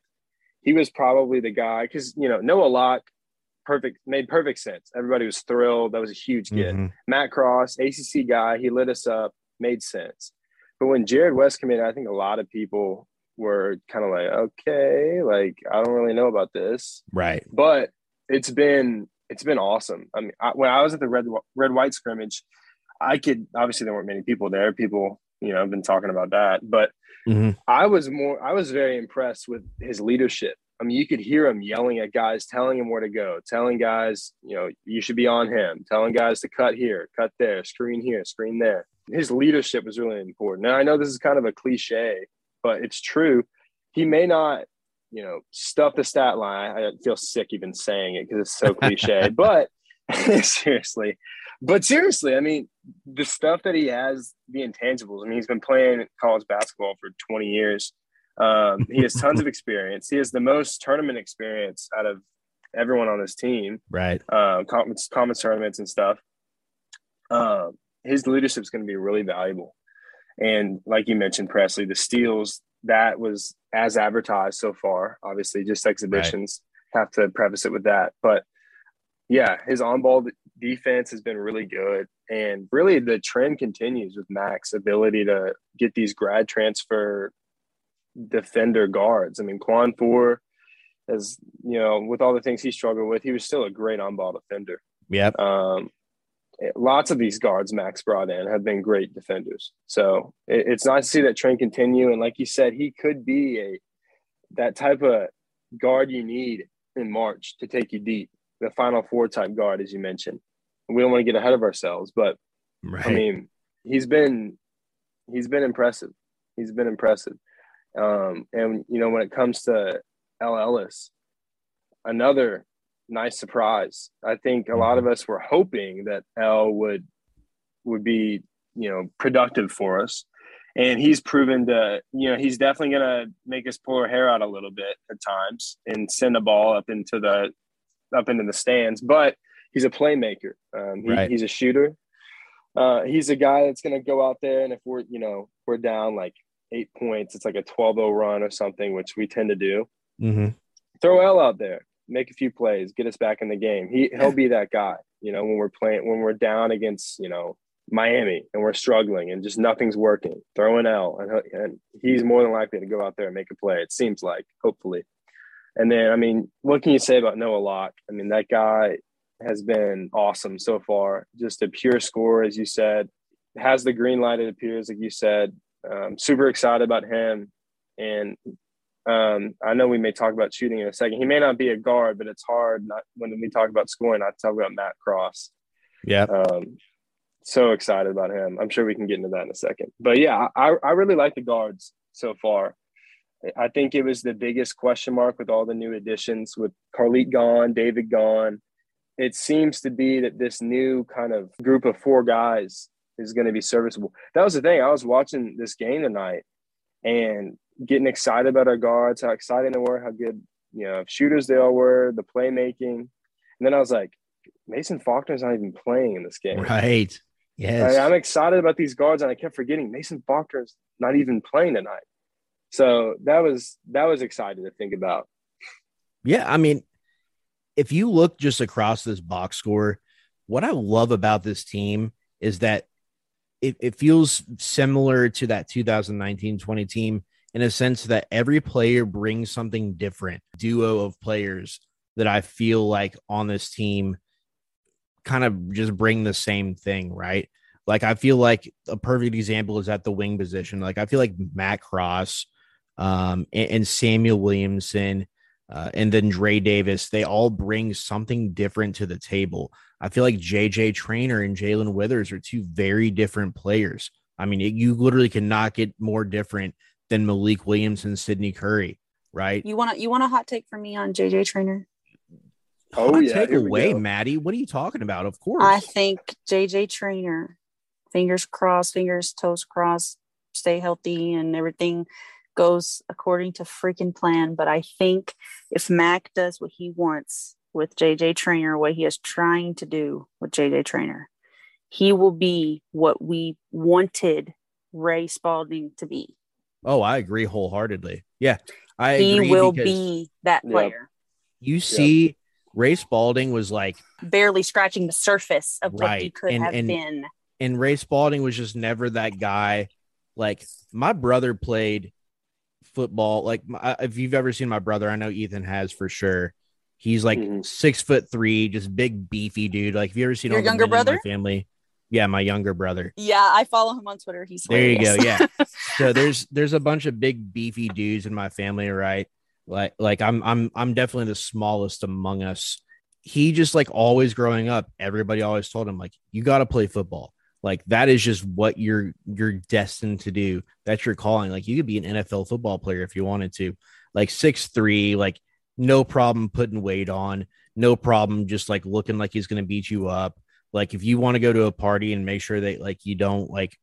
he was probably the guy because you know Noah Locke perfect made perfect sense. Everybody was thrilled. That was a huge get. Mm-hmm. Matt Cross, ACC guy, he lit us up, made sense. But when Jarrod West committed, I think a lot of people were kind of like, okay, like I don't really know about this, right? But it's been it's been awesome. I mean, I, when I was at the red red white scrimmage, I could obviously there weren't many people there. People you know, I've been talking about that, but mm-hmm. I was more, I was very impressed with his leadership. I mean, you could hear him yelling at guys, telling him where to go, telling guys, you know, you should be on him, telling guys to cut here, cut there, screen here, screen there. His leadership was really important. Now, I know this is kind of a cliche, but it's true. He may not, you know, stuff the stat line. I feel sick even saying it because it's so cliche, but seriously, but seriously, I mean, the stuff that he has, the intangibles. I mean, he's been playing college basketball for 20 years. Um, he has tons of experience. He has the most tournament experience out of everyone on this team. Right. Uh, conference, conference tournaments and stuff. Um, his leadership is going to be really valuable. And like you mentioned, Presley, the steals that was as advertised so far. Obviously, just exhibitions. Right. Have to preface it with that, but yeah, his on-ball defense has been really good, and really the trend continues with Mac's ability to get these grad transfer defender guards. I mean, Khwan Fore, as you know, with all the things he struggled with, he was still a great on-ball defender. Yep. Um, lots of these guards Max brought in have been great defenders. So it, it's nice to see that trend continue. And like you said, he could be a that type of guard you need in March to take you deep. The final four type guard, as you mentioned. We don't want to get ahead of ourselves, but right. I mean, he's been he's been impressive. He's been impressive. Um, and you know, when it comes to El Ellis, another nice surprise. I think a lot of us were hoping that L would would be you know productive for us, and he's proven to you know he's definitely going to make us pull our hair out a little bit at times and send a ball up into the up into the stands. But he's a playmaker. Um, he, right. He's a shooter. Uh, he's a guy that's going to go out there, and if we're you know we're down like eight points, it's like a 12-0 run or something, which we tend to do. Mm-hmm. Throw L out there make a few plays, get us back in the game. He he'll be that guy, you know, when we're playing when we're down against, you know, Miami and we're struggling and just nothing's working. Throw an L and and he's more than likely to go out there and make a play. It seems like, hopefully. And then I mean, what can you say about Noah Locke? I mean, that guy has been awesome so far. Just a pure score, as you said. Has the green light, it appears, like you said. Um, super excited about him. And um, I know we may talk about shooting in a second. He may not be a guard, but it's hard not when we talk about scoring. I talk about Matt Cross. Yeah. Um, so excited about him. I'm sure we can get into that in a second. But yeah, I, I really like the guards so far. I think it was the biggest question mark with all the new additions with Carlik gone, David gone. It seems to be that this new kind of group of four guys is going to be serviceable. That was the thing. I was watching this game tonight and getting excited about our guards, how exciting they were, how good you know shooters they all were, the playmaking. And then I was like, Mason Faulkner's not even playing in this game. Right. Yes. I, am excited about these guards, and I kept forgetting Mason Faulkner's not even playing tonight. So that was that was exciting to think about. Yeah, I mean, if you look just across this box score, what I love about this team is that it, it feels similar to that 2019-20 team in a sense that every player brings something different. Duo of players that I feel like on this team kind of just bring the same thing, right? Like I feel like a perfect example is at the wing position. Like I feel like Matt Cross um, and, and Samuell Williamson uh, and then Dre Davis, they all bring something different to the table. I feel like JJ Traynor and Jae'Lyn Withers are two very different players. I mean, it, you literally cannot get more different than Malik Williams and Sydney Curry, right? You want to you want a hot take from me on JJ Traynor? Oh hot yeah, take away, Maddie. What are you talking about? Of course, I think JJ Traynor. Fingers crossed, fingers toes crossed. Stay healthy and everything goes according to freaking plan. But I think if Mac does what he wants with JJ Traynor, what he is trying to do with JJ Traynor, he will be what we wanted Ray Spalding to be. Oh, I agree wholeheartedly. Yeah, I he will be that player. You see, Ray Spalding was like barely scratching the surface of right. what he could and, have and, been. And Ray Spalding was just never that guy. Like my brother played football. Like if you've ever seen my brother, I know Ethan has for sure. He's like mm-hmm. six foot three, just big beefy dude. Like have you ever seen your younger brother family, yeah, my younger brother. Yeah, I follow him on Twitter. He's there. You go. Yeah. so there's there's a bunch of big beefy dudes in my family, right? Like like I'm I'm I'm definitely the smallest among us. He just like always growing up, everybody always told him like you got to play football. Like that is just what you're you're destined to do. That's your calling. Like you could be an NFL football player if you wanted to. Like six three, like no problem putting weight on, no problem just like looking like he's gonna beat you up like if you want to go to a party and make sure that like you don't like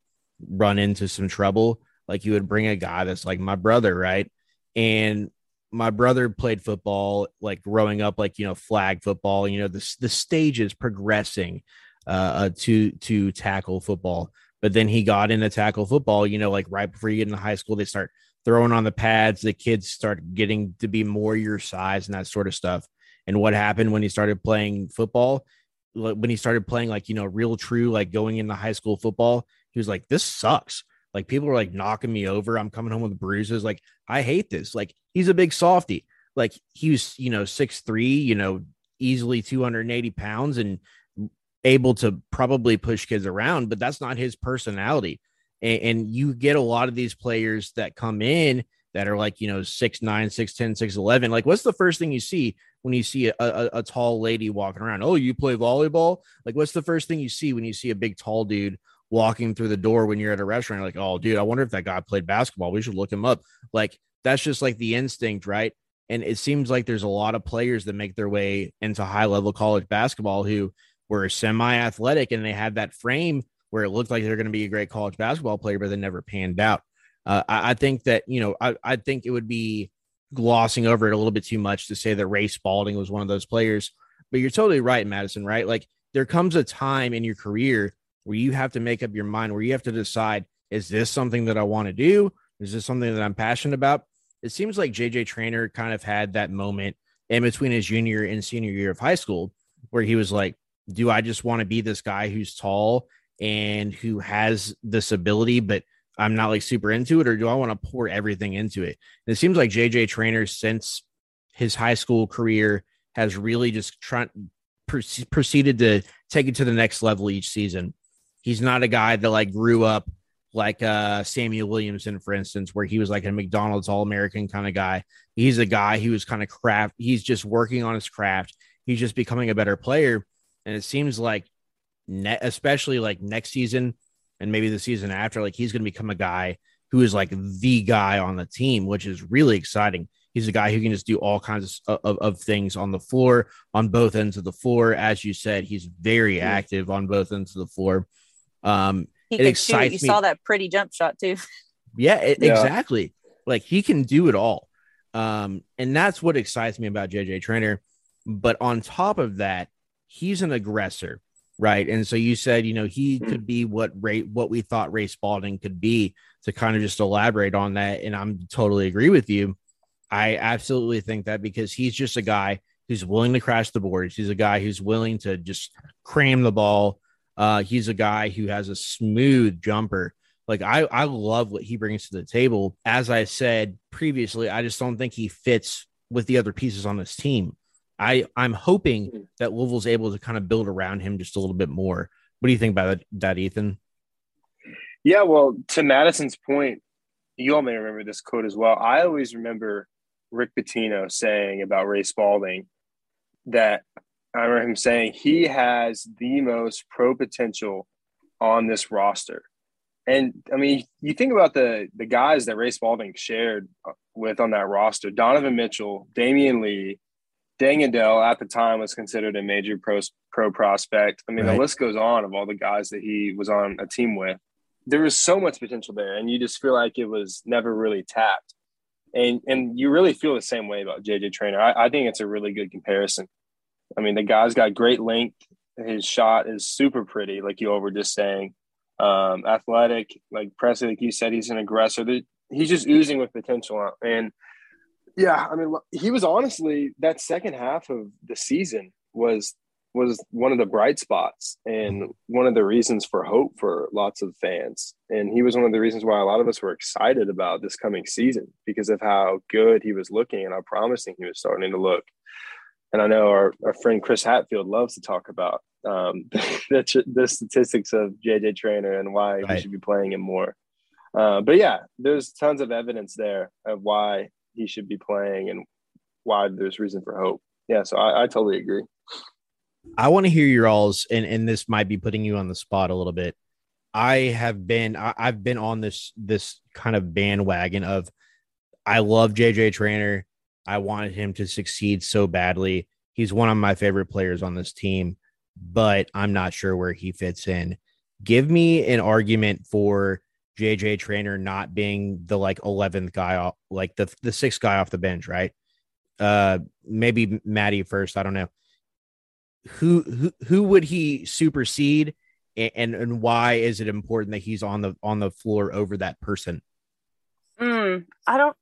run into some trouble, like you would bring a guy that's like my brother, right? And my brother played football like growing up, like you know, flag football. You know, the the stage is progressing. Uh, to to tackle football. But then he got into tackle football. You know, like right before you get into high school, they start throwing on the pads. The kids start getting to be more your size and that sort of stuff. And what happened when he started playing football? When he started playing like you know real true, like going into high school football, he was like, "This sucks." Like people are like knocking me over. I'm coming home with bruises. Like I hate this. Like he's a big softy. Like he was, you know, six three, you know, easily 280 pounds and able to probably push kids around, but that's not his personality. And, and you get a lot of these players that come in that are like, you know, six nine, six ten, six eleven. Like, what's the first thing you see when you see a, a, a tall lady walking around? Oh, you play volleyball? Like, what's the first thing you see when you see a big tall dude walking through the door when you're at a restaurant? You're like, oh, dude, I wonder if that guy played basketball. We should look him up. Like, that's just like the instinct, right? And it seems like there's a lot of players that make their way into high level college basketball who were semi athletic and they had that frame where it looked like they're going to be a great college basketball player, but they never panned out. Uh, I, I, think that, you know, I, I think it would be glossing over it a little bit too much to say that Ray Spalding was one of those players. But you're totally right, Madison, right? Like there comes a time in your career where you have to make up your mind, where you have to decide, is this something that I want to do? Is this something that I'm passionate about? It seems like JJ Traynor kind of had that moment in between his junior and senior year of high school where he was like, do I just want to be this guy who's tall and who has this ability, but I'm not like super into it, or do I want to pour everything into it? And it seems like JJ Traynor, since his high school career, has really just tried proceeded to take it to the next level each season. He's not a guy that like grew up like uh Samuell Williamson, for instance, where he was like a McDonald's All American kind of guy. He's a guy who was kind of craft. He's just working on his craft. He's just becoming a better player. And it seems like, ne- especially like next season and maybe the season after, like he's going to become a guy who is like the guy on the team, which is really exciting. He's a guy who can just do all kinds of, of, of things on the floor, on both ends of the floor. As you said, he's very mm-hmm. active on both ends of the floor. Um, he it excites shoot. You me. saw that pretty jump shot too. Yeah, it, yeah, exactly. Like he can do it all. Um, and that's what excites me about JJ Traynor. But on top of that, he's an aggressor, right? And so you said, you know, he hmm. could be what Ray, what we thought Ray Spalding could be. To kind of just elaborate on that, and I'm totally agree with you. I absolutely think that because he's just a guy who's willing to crash the boards. He's a guy who's willing to just cram the ball. Uh, he's a guy who has a smooth jumper. Like I, I love what he brings to the table. As I said previously, I just don't think he fits with the other pieces on this team. I I'm hoping hmm. that Louisville's able to kind of build around him just a little bit more. What do you think about that, that Ethan? Yeah, well, to Madison's point, you all may remember this quote as well. I always remember Rick Pitino saying about Ray Spalding that I remember him saying he has the most pro potential on this roster. And I mean, you think about the the guys that Ray Spalding shared with on that roster: Donovan Mitchell, Damion Lee, Deng Adel at the time was considered a major pro, pro prospect. I mean, right. the list goes on of all the guys that he was on a team with. There was so much potential there, and you just feel like it was never really tapped. And and you really feel the same way about JJ Traynor. I, I think it's a really good comparison. I mean, the guy's got great length. His shot is super pretty, like you all were just saying. Um, athletic, like Presley, like you said, he's an aggressor. He's just oozing with potential. And yeah, I mean, he was honestly that second half of the season was was one of the bright spots and one of the reasons for hope for lots of fans. And he was one of the reasons why a lot of us were excited about this coming season because of how good he was looking and how promising he was starting to look. And I know our, our friend Chris Hatfield loves to talk about um, the, the, statistics of JJ Traynor and why right. we should be playing him more. Uh, but yeah, there's tons of evidence there of why he should be playing and why there's reason for hope. Yeah, so I, I totally agree. I want to hear your alls, and and this might be putting you on the spot a little bit. I have been I, I've been on this this kind of bandwagon of I love JJ Traynor. I wanted him to succeed so badly. He's one of my favorite players on this team, but I'm not sure where he fits in. Give me an argument for JJ Traynor not being the like 11th guy off, like the the sixth guy off the bench, right? Uh, maybe Maddie first. I don't know. who who who would he supersede, and and why is it important that he's on the on the floor over that person? Mm, I don't,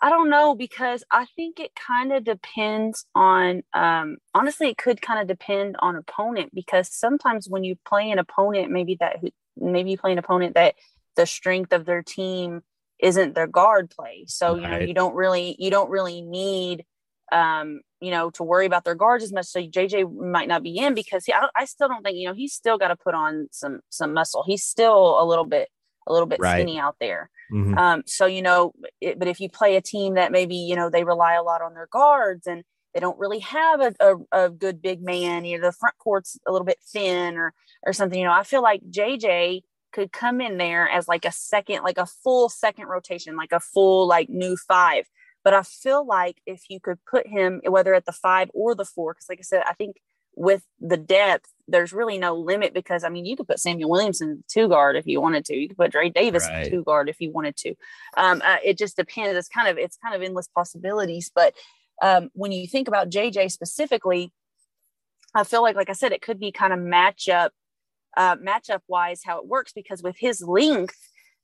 I don't know because I think it kind of depends on. Um, honestly, it could kind of depend on opponent because sometimes when you play an opponent, maybe that maybe you play an opponent that the strength of their team isn't their guard play, so you know you don't really you don't really need um, you know, to worry about their guards as much. So JJ might not be in because he, I, I still don't think, you know, he's still got to put on some, some muscle. He's still a little bit, a little bit right. skinny out there. Mm-hmm. Um, so, you know, it, but if you play a team that maybe, you know, they rely a lot on their guards and they don't really have a, a, a good big man, you know, the front court's a little bit thin or, or something, you know, I feel like JJ could come in there as like a second, like a full second rotation, like a full, like new five but I feel like if you could put him, whether at the five or the four, because like I said, I think with the depth, there's really no limit because I mean, you could put Samuell Williamson two guard if you wanted to. You could put Dre Davis right. two guard if you wanted to. Um, uh, it just depends. It's kind of it's kind of endless possibilities. But um, when you think about JJ specifically, I feel like, like I said, it could be kind of matchup uh, matchup wise how it works because with his length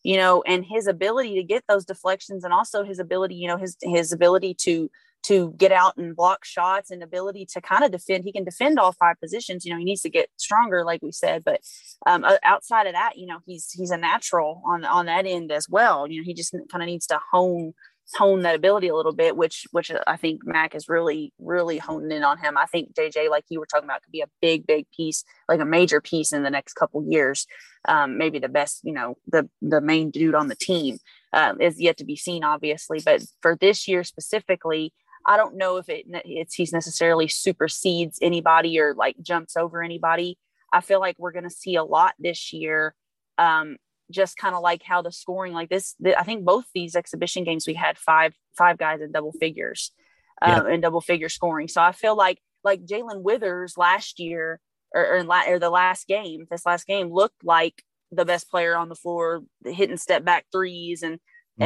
you know, and his ability to get those deflections and also his ability, you know, his his ability to to get out and block shots and ability to kind of defend. He can defend all five positions. You know, he needs to get stronger, like we said. But um, outside of that, you know, he's he's a natural on on that end as well. You know, he just kind of needs to hone hone that ability a little bit, which which I think Mac is really really honing in on him. I think JJ, like you were talking about, could be a big big piece, like a major piece in the next couple years. Um, maybe the best, you know, the the main dude on the team um, is yet to be seen, obviously. But for this year specifically, I don't know if it it's he's necessarily supersedes anybody or like jumps over anybody. I feel like we're going to see a lot this year um, just kind of like how the scoring like this the, i think both these exhibition games we had five five guys in double figures um, yeah. in double figure scoring so i feel like like jae'lyn withers last year or, or, la- or the last game this last game looked like the best player on the floor hitting step back threes and mm.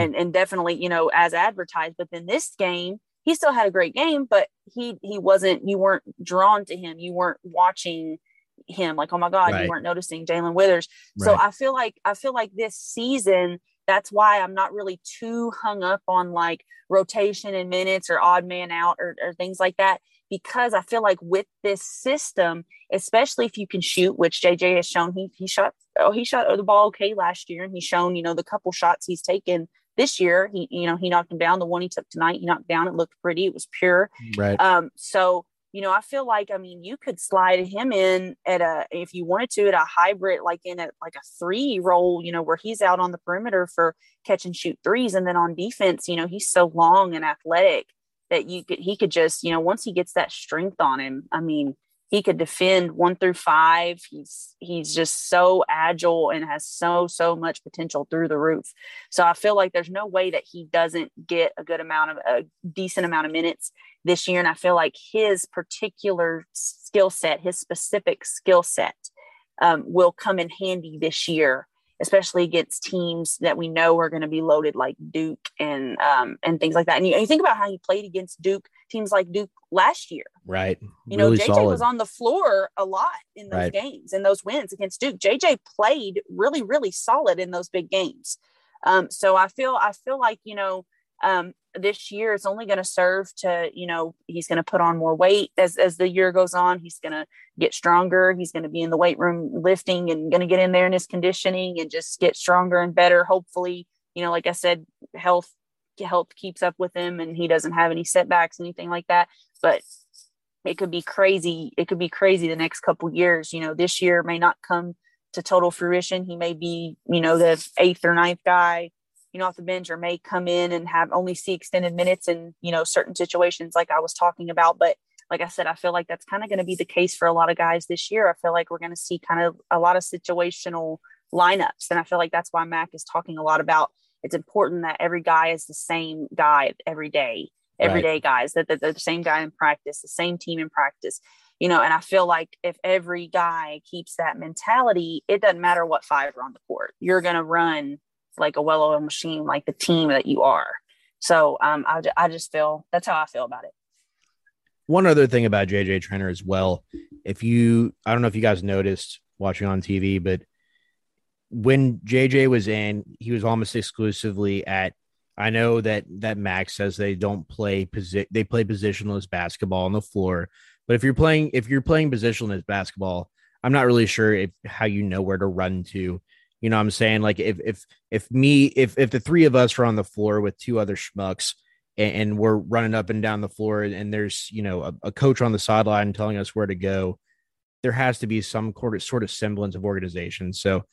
and and definitely you know as advertised but then this game he still had a great game but he he wasn't you weren't drawn to him you weren't watching him like oh my god right. you weren't noticing jae'lyn withers. Right. so i feel like i feel like this season that's why i'm not really too hung up on like rotation and minutes or odd man out or, or things like that because i feel like with this system especially if you can shoot which jj has shown he, he shot oh he shot the ball okay last year and he's shown you know the couple shots he's taken this year he you know he knocked him down. The one he took tonight he knocked down. It looked pretty. It was pure. Right. Um so you know, I feel like, I mean, you could slide him in at a, if you wanted to, at a hybrid, like in a, like a three role, you know, where he's out on the perimeter for catch and shoot threes. And then on defense, you know, he's so long and athletic that you could, he could just, you know, once he gets that strength on him, I mean, he could defend one through five. He's he's just so agile and has so so much potential through the roof. So I feel like there's no way that he doesn't get a good amount of a decent amount of minutes this year. And I feel like his particular skill set, his specific skill set, um, will come in handy this year especially against teams that we know are going to be loaded like Duke and um, and things like that. And you, you, think about how he played against Duke teams like Duke last year. Right. You know, JJ solid. was on the floor a lot in those right. games and those wins against Duke. JJ played really, really solid in those big games. Um, so I feel I feel like you know um, this year it's only going to serve to you know he's going to put on more weight as as the year goes on. He's going to get stronger. He's going to be in the weight room lifting and going to get in there in his conditioning and just get stronger and better. Hopefully you know like i said health health keeps up with him and he doesn't have any setbacks anything like that. But it could be crazy it could be crazy the next couple years. You know this year may not come to total fruition. He may be you know the eighth or ninth guy you know, off the bench or may come in and have only see extended minutes in, you know, certain situations like I was talking about. But like I said, I feel like that's kind of going to be the case for a lot of guys this year. I feel like we're going to see kind of a lot of situational lineups. And I feel like that's why Mac is talking a lot about it's important that every guy is the same guy every day, everyday right. guys, that they're the same guy in practice, the same team in practice you know, and I feel like if every guy keeps that mentality, it doesn't matter what five are on the court. You're going to run like a well-oiled machine, like the team that you are. So um, I, I just feel that's how I feel about it. one other thing about JJ Traynor as well. If you, I don't know if you guys noticed watching on TV, but when JJ was in, he was almost exclusively at. I know that that Max says they don't play position, they play positionless basketball on the floor, but if you're playing if you're playing positionless basketball, I'm not really sure if how you know where to run to. You know what I'm saying? Like if if if me if if the three of us are on the floor with two other schmucks and, and we're running up and down the floor and there's you know a, a coach on the sideline telling us where to go, there has to be some sort of sort of semblance of organization. So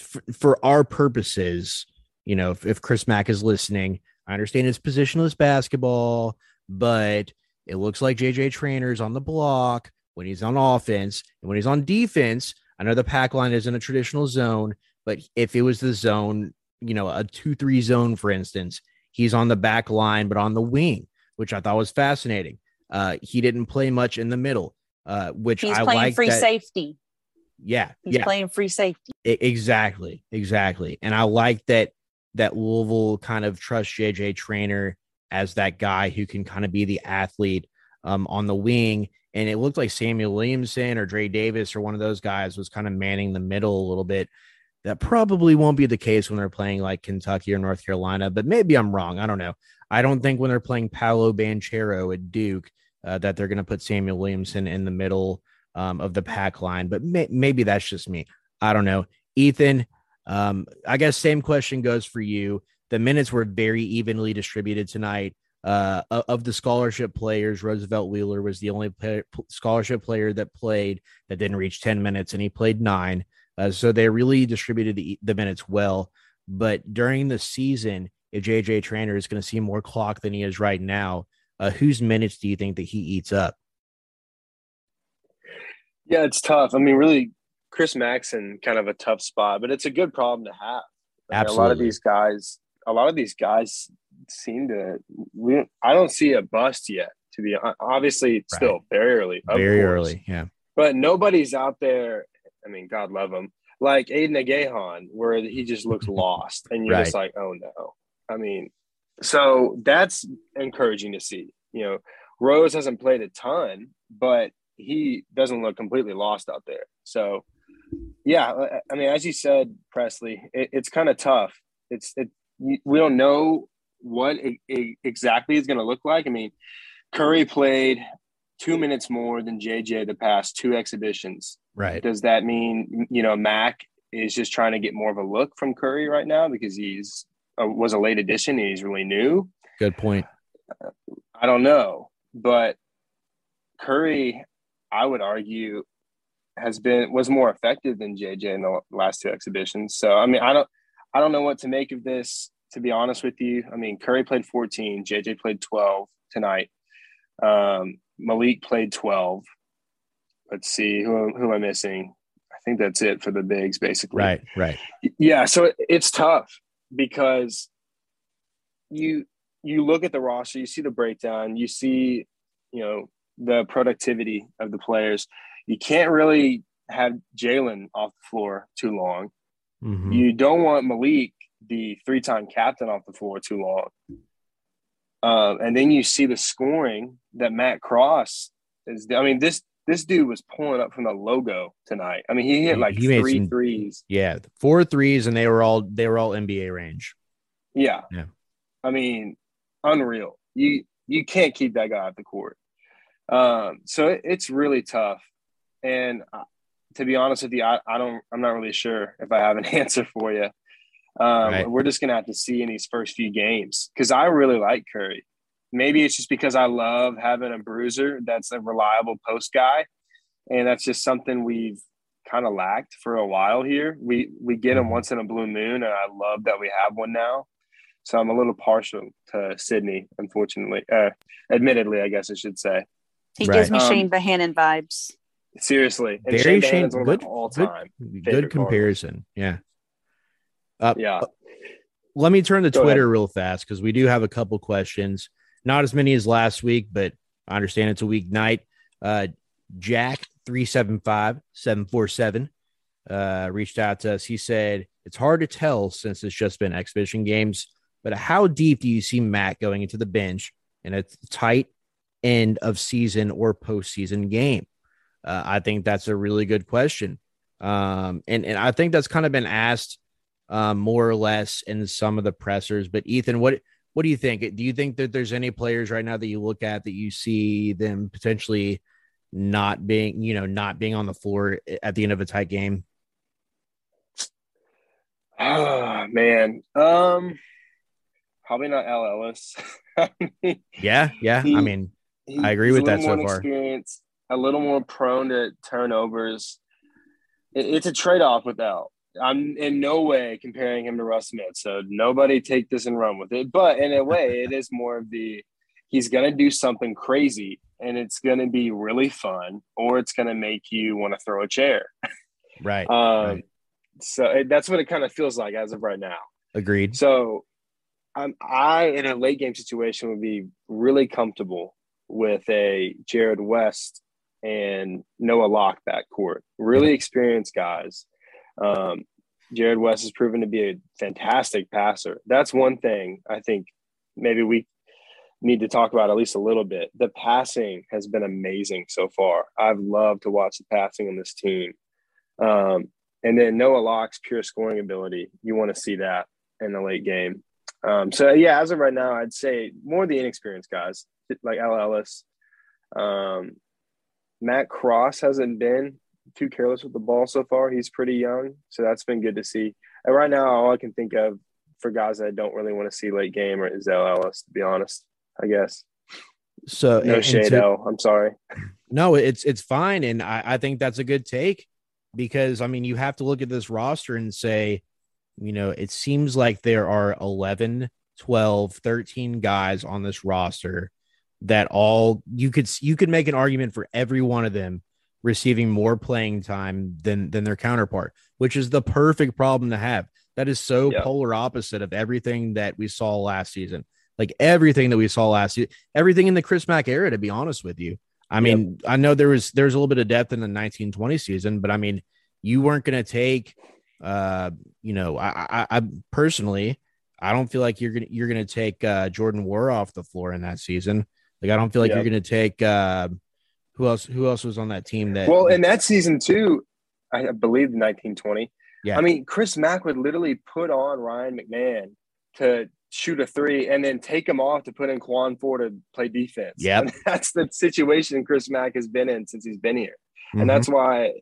for, for our purposes, you know, if, if Chris Mack is listening, I understand it's positionless basketball, but it looks like JJ Traynor's on the block when he's on offense and when he's on defense. I know the pack line isn't a traditional zone, but if it was the zone, you know, a 2 3 zone, for instance, he's on the back line, but on the wing, which I thought was fascinating. Uh, he didn't play much in the middle, uh, which he's I playing like free that- safety. Yeah, He's yeah, playing free safety. E- exactly, exactly. And I like that that Louisville kind of trust JJ Traynor as that guy who can kind of be the athlete um, on the wing. And it looked like Samuell Williamson or Dre Davis or one of those guys was kind of manning the middle a little bit. That probably won't be the case when they're playing like Kentucky or North Carolina, but maybe I'm wrong. I don't know. I don't think when they're playing Paolo Banchero at Duke uh, that they're going to put Samuell Williamson in the middle um, of the pack line, but may- maybe that's just me. I don't know. Ethan, um, I guess same question goes for you. The minutes were very evenly distributed tonight. Uh, of the scholarship players, Roosevelt Wheeler was the only play- scholarship player that played that didn't reach 10 minutes, and he played nine. Uh, so they really distributed the, the minutes well. But during the season, if JJ Traynor is going to see more clock than he is right now, uh, whose minutes do you think that he eats up? Yeah, it's tough. I mean, really, Chris Maxon kind of a tough spot, but it's a good problem to have. I mean, a lot of these guys, a lot of these guys seem to. We, I don't see a bust yet. To be obviously, it's still very early. Very course. early. Yeah. but nobody's out there. I mean, God love him. Like Aidan Igiehon, where he just looks lost, and you're just like, oh no. I mean, so that's encouraging to see. You know, Rose hasn't played a ton, but he doesn't look completely lost out there. So, yeah, I- I mean, as you said, Presley, it, it's kind of tough. It's it. We don't know what it, it exactly is going to look like. I mean, Curry played two minutes more than JJ the past two exhibitions. Right. Does that mean you know Mac is just trying to get more of a look from Curry right now because he's uh, was a late addition and he's really new? Good point. I don't know, but Curry, I would argue, has been was more effective than JJ in the last two exhibitions. So I mean, I don't, I don't know what to make of this. To be honest with you, I mean, Curry played 14, JJ played 12 tonight. Um, Malik played 12. Let's see who who am I missing. I think that's it for the bigs, basically. Right. Right. Yeah, so it's tough because you you look at the roster, you see the breakdown, you see, you know, the productivity of the players. You can't really have Jae'Lyn off the floor too long. Mhm. You don't want Malik, the three-time captain, off the floor too long. Um, and then you see the scoring that Matt Cross is. I mean, this this dude was pulling up from the logo tonight. I mean, he hit like He three some- threes. Yeah. Four threes, and they were all they were all NBA range. Yeah. Yeah. I mean, unreal. You you can't keep that guy off the court. Um, so it, it's really tough. And uh, to be honest with you, I, I don't. I'm not really sure if I have an answer for you. Um, Right. We're just gonna have to see in these first few games because I really like Curry. Maybe it's just because I love having a bruiser that's a reliable post guy, and that's just something we've kind of lacked for a while here. We we get him once in a blue moon, and I love that we have one now. So I'm a little partial to Sydney, unfortunately. Uh, admittedly, I guess I should say. He gives me Um, Shane Bohannon vibes. Seriously, and Very Shane Shane. Bohannon's one of Good. my all Good, time. good comparison. Yeah. Uh, Yeah. let me turn to Go Twitter ahead. real fast because we do have a couple questions. Not as many as last week, but I understand it's a weeknight. Uh, Jack three seven five seven four seven uh, reached out to us. He said it's hard to tell since it's just been exhibition games, but how deep do you see Matt going into the bench in a tight end of season or postseason game? Uh, I think that's a really good question. Um, and, and I think that's kind of been asked um, more or less in some of the pressers. But Ethan, what what do you think? Do you think that there's any players right now that you look at that you see them potentially not being, you know, not being on the floor at the end of a tight game? Oh man, um, probably not El Ellis. yeah, yeah. He, I mean, he, I agree with that so far. Experience, a little more prone to turnovers. It, it's a trade off with Al. I'm in no way comparing him to Russ Smith, so nobody take this and run with it. But in a way, it is more of the he's going to do something crazy, and it's going to be really fun, or it's going to make you want to throw a chair. Right. um, right. So it, that's what it kind of feels like as of right now. Agreed. So I'm, I, in a late game situation, would be really comfortable with a Jarrod West and Noah Locke backcourt. Really experienced guys. Um, Jarrod West has proven to be a fantastic passer. That's one thing I think maybe we need to talk about at least a little bit. The passing has been amazing so far. I've loved to watch the passing on this team. Um, and then Noah Locke's pure scoring ability, you want to see that in the late game. Um, so yeah, as of right now, I'd say more the inexperienced guys like El Ellis. Um, Matt Cross hasn't been too careless with the ball so far. He's pretty young, so that's been good to see. And right now, all I can think of for guys that I don't really want to see late game is El Ellis, to be honest. I guess. So no shade, to, L. I'm sorry. No, it's it's fine, and I, I think that's a good take because I mean you have to look at this roster and say, you know, it seems like there are 11, 12, 13 guys on this roster that all you could you could make an argument for every one of them receiving more playing time than than their counterpart, which is the perfect problem to have. That is so yeah. polar opposite of everything that we saw last season. Like everything that we saw last year, everything in the Chris Mack era, to be honest with you. I mean, yep. I know there was there's a little bit of depth in the 1920 season, but I mean, you weren't going to take, uh, you know, I, I, I, personally, I don't feel like you're gonna you're gonna take uh, Jordan Nwora off the floor in that season. Like, I don't feel like yep. you're gonna take uh, who else? Who else was on that team? That well, in that season too, I believe 1920. Yeah, I mean, Chris Mack would literally put on Ryan McMahon to shoot a three and then take him off to put in Khwan Fore to play defense. Yeah, that's the situation Chris Mack has been in since he's been here, mm-hmm. and that's why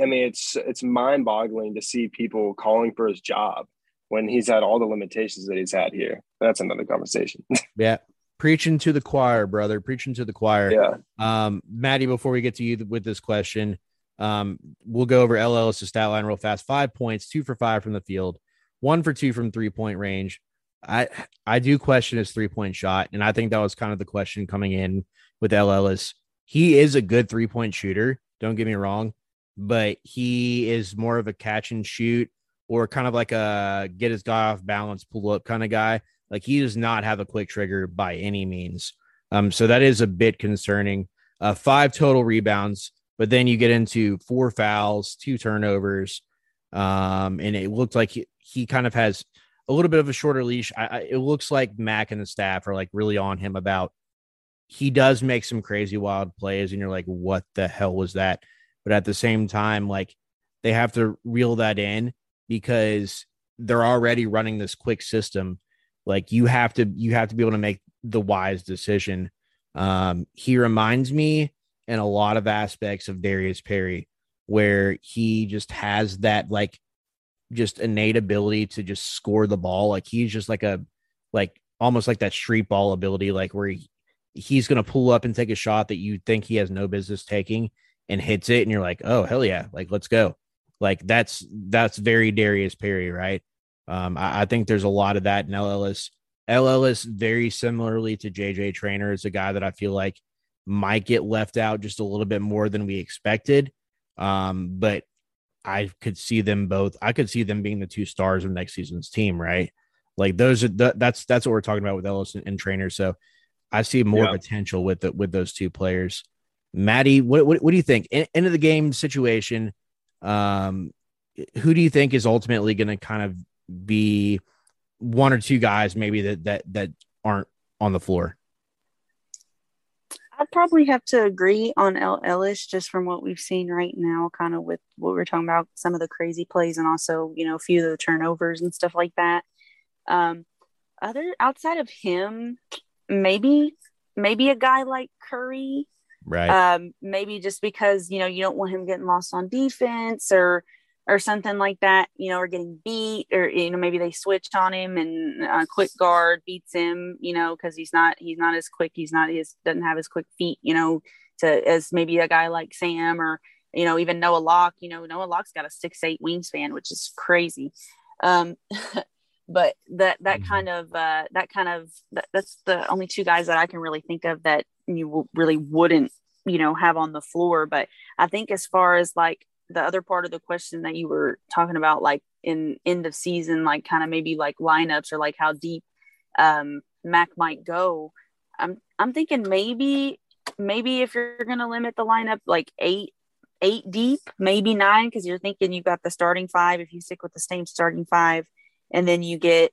I mean it's it's mind boggling to see people calling for his job when he's had all the limitations that he's had here. That's another conversation. yeah. Preaching to the choir, brother. Preaching to the choir. Yeah. Um, Maddie, before we get to you with this question, um, we'll go over LL's stat line real fast. Five points, two for five from the field, one for two from three point range, I I do question his three point shot, and I think that was kind of the question coming in with El Ellis. He is a good three point shooter. Don't get me wrong, but he is more of a catch and shoot or kind of like a get his guy off balance, pull up kind of guy. Like he does not have a quick trigger by any means. Um, so that is a bit concerning. Uh, five total rebounds, but then you get into four fouls, two turnovers, um, and it looked like he, he kind of has a little bit of a shorter leash. I, I, it looks like Mac and the staff are like really on him about he does make some crazy wild plays, and you're like, what the hell was that? But at the same time, like they have to reel that in because they're already running this quick system. Like you have to you have to be able to make the wise decision. Um, he reminds me in a lot of aspects of Darius Perry, where he just has that like just innate ability to just score the ball. Like he's just like a like almost like that street ball ability, like where he, he's gonna pull up and take a shot that you think he has no business taking and hits it, and you're like, oh hell yeah, like let's go. Like that's that's very Darius Perry, right? Um, I, I think there's a lot of that in El Ellis. Ellis, very similarly to JJ Traynor, is a guy that I feel like might get left out just a little bit more than we expected. Um, but I could see them both. I could see them being the two stars of next season's team, right? Like those are the, that's that's what we're talking about with Ellis and, and Traynor. So I see more yeah. potential with the, with those two players. Maddie, what, what, what do you think? In, end of the game situation, um, who do you think is ultimately going to kind of be one or two guys maybe that that that aren't on the floor? I'd probably have to agree on El Ellis just from what we've seen right now, kind of with what we are talking about, some of the crazy plays and also, you know, a few of the turnovers and stuff like that. Um, other outside of him, maybe maybe a guy like Curry, right? Um, maybe just because you know you don't want him getting lost on defense or or something like that, you know, or getting beat, or you know, maybe they switched on him and a uh, quick guard beats him, you know, because he's not he's not as quick, he's not his doesn't have his quick feet, you know, to as maybe a guy like Sam or you know even Noah Locke, you know, Noah Locke's got a six eight wingspan, which is crazy. Um, but that that mm-hmm. kind of uh, that kind of that, that's the only two guys that I can really think of that you really wouldn't you know have on the floor. But I think as far as like the other part of the question that you were talking about, like in end of season, like kind of maybe like lineups or like how deep um, Mac might go. I'm I'm thinking maybe maybe if you're gonna limit the lineup like eight eight deep, maybe nine, because you're thinking you've got the starting five. If you stick with the same starting five, and then you get,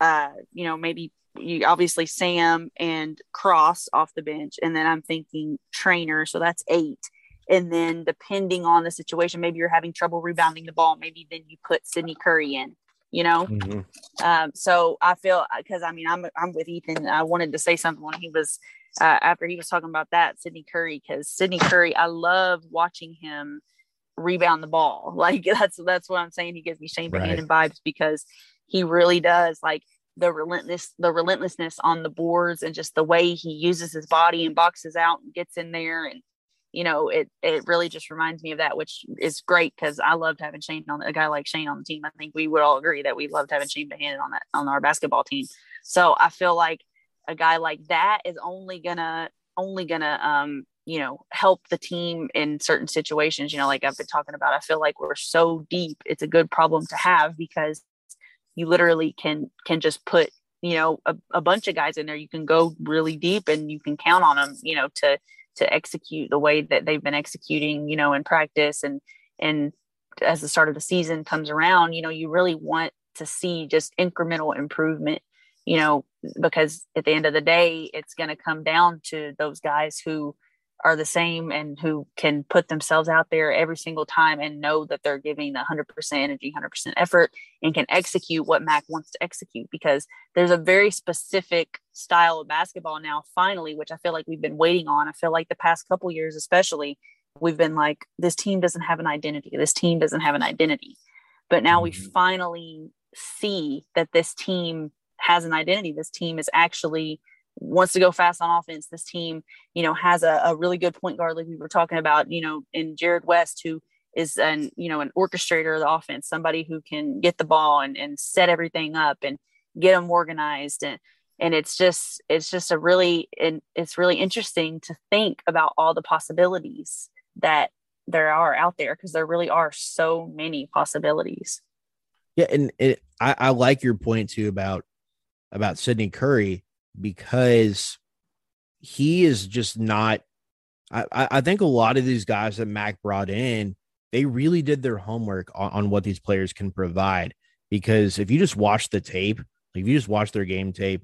uh, you know, maybe you obviously Sam and Cross off the bench, and then I'm thinking Traynor, so that's eight and then depending on the situation, maybe you're having trouble rebounding the ball. Maybe then you put Sydney Curry in, you know? Mm-hmm. Um, so I feel, cause I mean, I'm, I'm with Ethan. I wanted to say something when he was, uh, after he was talking about that Sydney Curry, cause Sydney Curry, I love watching him rebound the ball. Like that's, that's what I'm saying. He gives me Shane Bohannon right. vibes because he really does like the relentless, the relentlessness on the boards and just the way he uses his body and boxes out and gets in there and you know, it it really just reminds me of that, which is great because I loved having Shane on a guy like Shane on the team. I think we would all agree that we loved having Shane Bohannon on that on our basketball team. So I feel like a guy like that is only gonna only gonna um you know help the team in certain situations you know like i've been talking about i feel like we're so deep it's a good problem to have because you literally can can just put you know a, a bunch of guys in there you can go really deep and you can count on them you know to to execute the way that they've been executing, you know, in practice and and as the start of the season comes around, you know, you really want to see just incremental improvement, you know, because at the end of the day, it's going to come down to those guys who are the same and who can put themselves out there every single time and know that they're giving 100% energy, 100% effort and can execute what Mac wants to execute because there's a very specific style of basketball now finally which I feel like we've been waiting on. I feel like the past couple years especially we've been like this team doesn't have an identity. This team doesn't have an identity. But now we mm-hmm. finally see that this team has an identity. This team is actually wants to go fast on offense. This team, you know, has a, a, really good point guard, like we were talking about, you know, in Jarrod West, who is an, you know, an orchestrator of the offense, somebody who can get the ball and, and set everything up and get them organized. And, and it's just, it's just a really, and it's really interesting to think about all the possibilities that there are out there because there really are so many possibilities. Yeah. And it, I, I like your point too about, about Sydney Curry because he is just not. I, I think a lot of these guys that Mac brought in, they really did their homework on, on what these players can provide. Because if you just watch the tape, like if you just watch their game tape,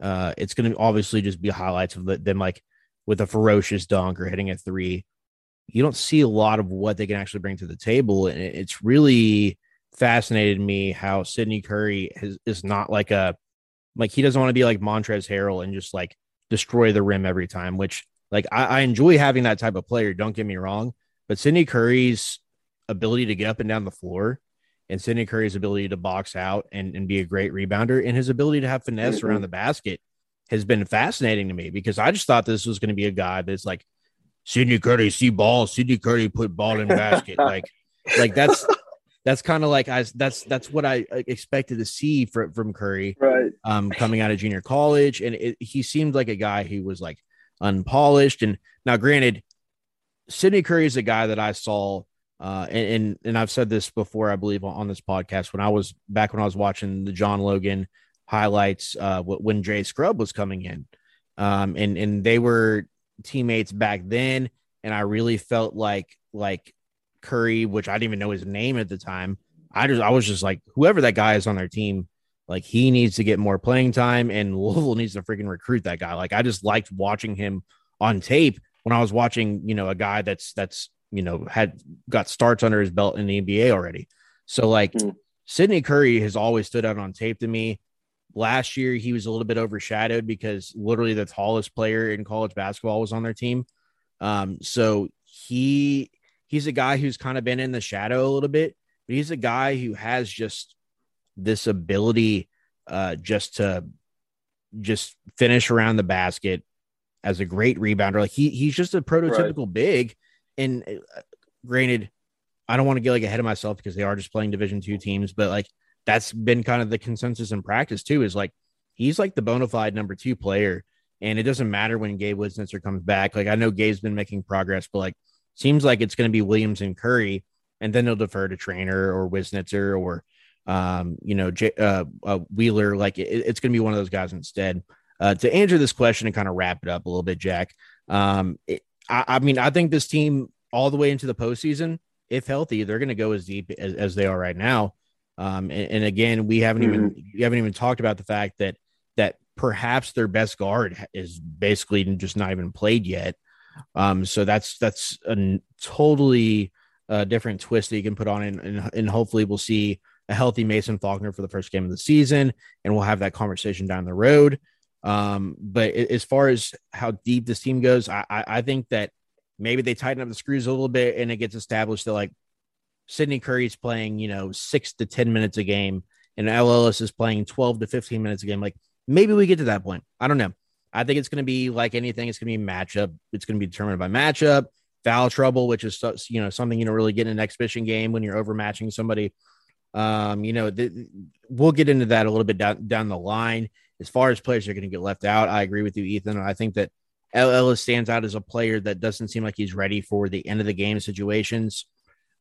uh, it's going to obviously just be highlights of them like with a ferocious dunk or hitting a three. You don't see a lot of what they can actually bring to the table, and it's really fascinated me how Sydney Curry has, is not like a like he doesn't want to be like Montrezl Harrell and just like destroy the rim every time, which like I, I enjoy having that type of player. Don't get me wrong, but Sydney Curry's ability to get up and down the floor and Sydney Curry's ability to box out and, and be a great rebounder and his ability to have finesse mm-hmm. around the basket has been fascinating to me because I just thought this was going to be a guy that's like Sydney Curry see ball, Sydney Curry put ball in basket. like, like that's that's kind of like I that's that's what I expected to see from from Curry, right? Um, coming out of junior college, and it, he seemed like a guy who was like unpolished. And now, granted, Sydney Curry is a guy that I saw, uh, and, and and I've said this before, I believe, on this podcast when I was back when I was watching the John Logan highlights, uh, when Jay Scrubb was coming in, um, and and they were teammates back then, and I really felt like like Curry, which I didn't even know his name at the time. I just I was just like, whoever that guy is on their team, like he needs to get more playing time, and Louisville needs to freaking recruit that guy. Like I just liked watching him on tape when I was watching, you know, a guy that's that's you know had got starts under his belt in the NBA already. So like mm. Sydney Curry has always stood out on tape to me. Last year he was a little bit overshadowed because literally the tallest player in college basketball was on their team. Um, so he he's a guy who's kind of been in the shadow a little bit, but he's a guy who has just this ability uh, just to just finish around the basket as a great rebounder. Like he he's just a prototypical right. big. And uh, granted, I don't want to get like ahead of myself because they are just playing Division two teams, but like that's been kind of the consensus in practice too. Is like he's like the bona fide number two player, and it doesn't matter when Gabe Wiznitzer comes back. Like I know Gabe's been making progress, but like seems like it's going to be Williams and Curry, and then they'll defer to Traynor or Wiznitzer or um, you know, J- uh, uh, Wheeler. Like it, it's going to be one of those guys instead. Uh, to answer this question and kind of wrap it up a little bit, Jack. Um, it, I, I, mean, I think this team all the way into the postseason, if healthy, they're going to go as deep as, as, they are right now. Um, and, and again, we haven't mm-hmm. even we haven't even talked about the fact that that perhaps their best guard is basically just not even played yet. Um, so that's that's a totally uh, different twist that you can put on, and, and, and hopefully we'll see a healthy Mason Faulkner for the first game of the season, and we'll have that conversation down the road. Um, but as far as how deep this team goes, I, I think that maybe they tighten up the screws a little bit and it gets established that like Sydney Curry's playing, you know, six to 10 minutes a game and Ellis is playing 12 to 15 minutes a game. Like maybe we get to that point. I don't know. I think it's going to be like anything. It's going to be matchup. It's going to be determined by matchup, foul trouble, which is, you know, something you don't really get in an exhibition game when you're overmatching somebody. Um, you know, th- we'll get into that a little bit down, down the line. As far as players are going to get left out, I agree with you, Ethan. I think that El Ellis stands out as a player that doesn't seem like he's ready for the end of the game situations.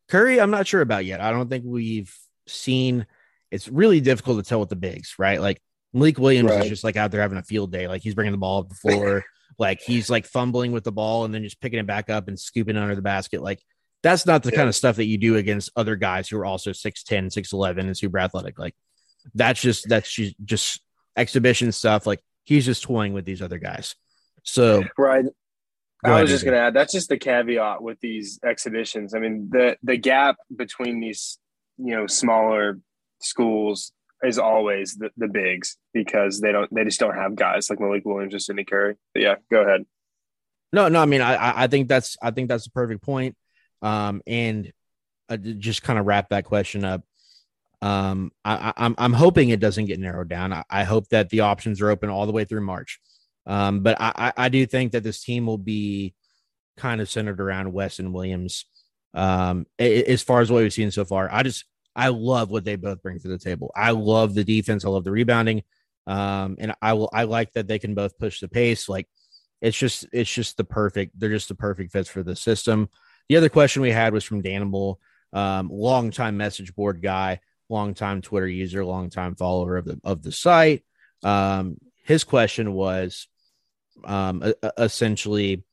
Curry, I'm not sure about yet. I don't think we've seen. It's really difficult to tell with the bigs, right? Like Malik Williams right. is just like out there having a field day. Like he's bringing the ball up the floor, like he's like fumbling with the ball and then just picking it back up and scooping under the basket. Like that's not the yeah. kind of stuff that you do against other guys who are also 6'10, 6'11 and super athletic. Like that's just that's just, just exhibition stuff. Like he's just toying with these other guys. So right. I was just going to add that's just the caveat with these exhibitions. I mean, the the gap between these you know smaller schools is always the, the bigs because they don't they just don't have guys like Malik Williams or Sydney Curry. But yeah, go ahead. No, no, I mean I I think that's I think that's a perfect point. Um, and uh, just kind of wrap that question up. Um, I, I'm I'm hoping it doesn't get narrowed down. I, I, hope that the options are open all the way through March. Um, but I, I do think that this team will be kind of centered around Weston Williams. Um, as far as what we've seen so far, I just I love what they both bring to the table. I love the defense. I love the rebounding. Um, and I will I like that they can both push the pace. Like it's just it's just the perfect. They're just the perfect fits for the system. The other question we had was from Danimal, um, longtime message board guy, longtime Twitter user, longtime follower of the of the site. Um, his question was um, essentially,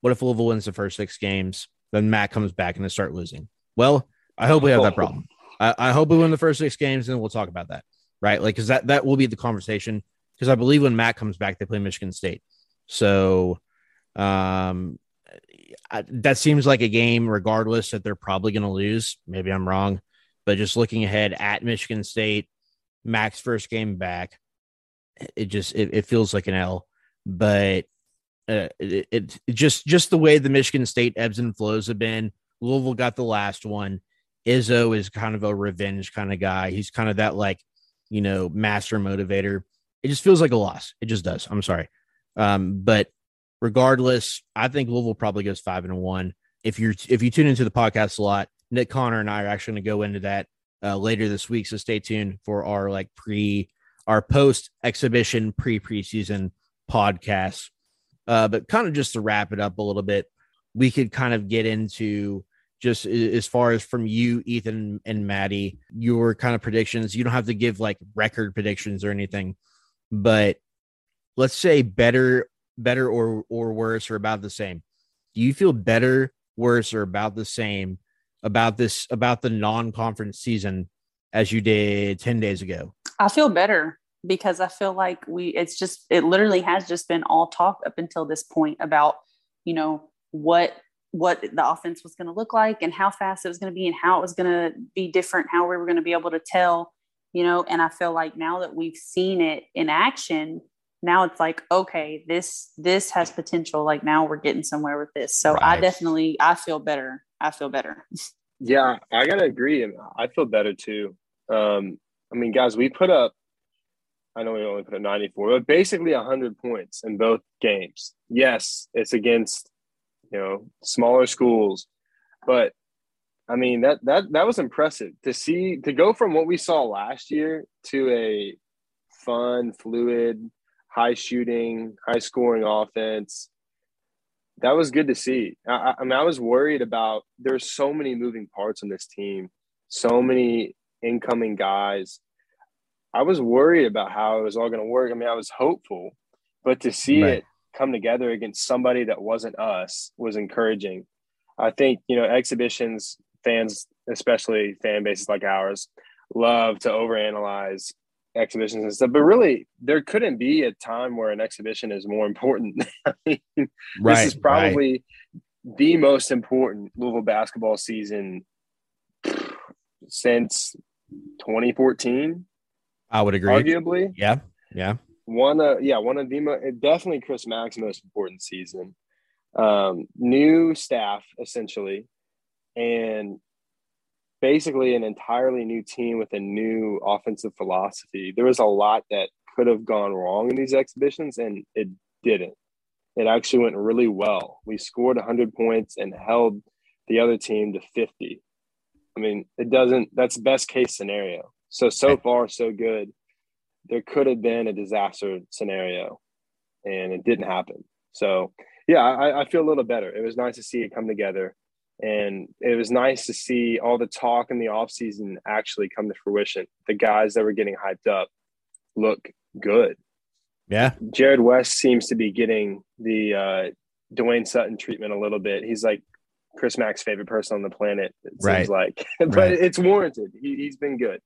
what if Louisville wins the first six games, then Mac comes back and they start losing? Well, I hope we have that problem. I, I hope we win the first six games, and we'll talk about that, right? Like, because that that will be the conversation. Because I believe when Mac comes back, they play Michigan State. So, um, that seems like a game, regardless, that they're probably going to lose. Maybe I'm wrong, but just looking ahead at Michigan State, Mac's first game back, it just it, it feels like an L. But uh, it, it just just the way the Michigan State ebbs and flows have been. Louisville got the last one. Izzo is kind of a revenge kind of guy. He's kind of that like you know master motivator. It just feels like a loss. It just does. I'm sorry, um, but regardless, I think Louisville probably goes five and one. If you're if you tune into the podcast a lot, Nick Connor and I are actually going to go into that uh, later this week. So stay tuned for our like pre our post exhibition pre preseason podcast. Uh, but kind of just to wrap it up a little bit, we could kind of get into just as far as from you, Ethan and Maddie, your kind of predictions. You don't have to give like record predictions or anything, but let's say better better or or worse or about the same? Do you feel better, worse, or about the same about this about the non-conference season as you did 10 days ago? I feel better because I feel like we it's just it literally has just been all talk up until this point about you know what what the offense was going to look like and how fast it was going to be and how it was going to be different how we were going to be able to tell you know and I feel like now that we've seen it in action now it's like okay this this has potential like now we're getting somewhere with this so right. I definitely I feel better I feel better yeah I got to agree I feel better too um I mean guys we put up I know we only put a 94, but basically 100 points in both games. Yes, it's against you know smaller schools, but I mean that that that was impressive to see to go from what we saw last year to a fun, fluid, high shooting, high scoring offense. That was good to see. I, I mean, I was worried about there's so many moving parts on this team, so many incoming guys I was worried about how it was all going to work. I mean, I was hopeful, but to see right. it come together against somebody that wasn't us was encouraging. I think, you know, exhibitions, fans, especially fan bases like ours, love to overanalyze exhibitions and stuff. But really, there couldn't be a time where an exhibition is more important. I mean, right, this is probably right. the most important Louisville basketball season since 2014 I would agree. Arguably, yeah, yeah. One, uh, yeah, one of the most definitely Chris Mack's most important season. Um, new staff essentially, and basically an entirely new team with a new offensive philosophy. There was a lot that could have gone wrong in these exhibitions, and it didn't. It actually went really well. We scored 100 points and held the other team to 50. I mean, it doesn't, that's best case scenario. So so far so good. There could have been a disaster scenario, and it didn't happen. So yeah, I, I feel a little better. It was nice to see it come together, and it was nice to see all the talk in the off season actually come to fruition. The guys that were getting hyped up look good. Yeah, Jarrod West seems to be getting the uh, Dwayne Sutton treatment a little bit. He's like Chris Mack's favorite person on the planet. It right. seems like, but right. it's warranted. He, he's been good.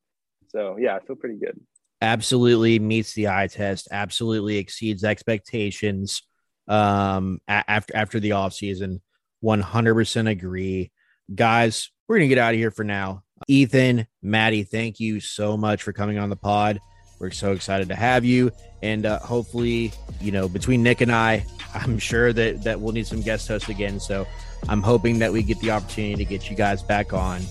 So yeah, I feel pretty good. Absolutely meets the eye test. Absolutely exceeds expectations. Um, a- after after the off season, one hundred percent agree, guys. We're gonna get out of here for now. Ethan, Maddie, thank you so much for coming on the pod. We're so excited to have you, and uh, hopefully, you know, between Nick and I, I'm sure that that we'll need some guest hosts again. So I'm hoping that we get the opportunity to get you guys back on.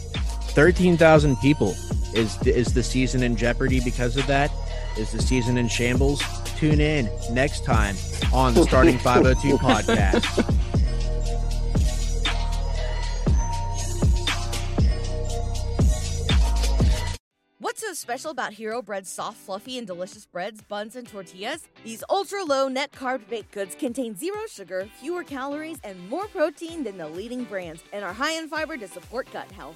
Thirteen thousand people is is the season in jeopardy because of that? Is the season in shambles? Tune in next time on the Starting 502 podcast. What's so special about Hero Bread's soft, fluffy, and delicious breads, buns, and tortillas? These ultra low net carb baked goods contain zero sugar, fewer calories, and more protein than the leading brands, and are high in fiber to support gut health.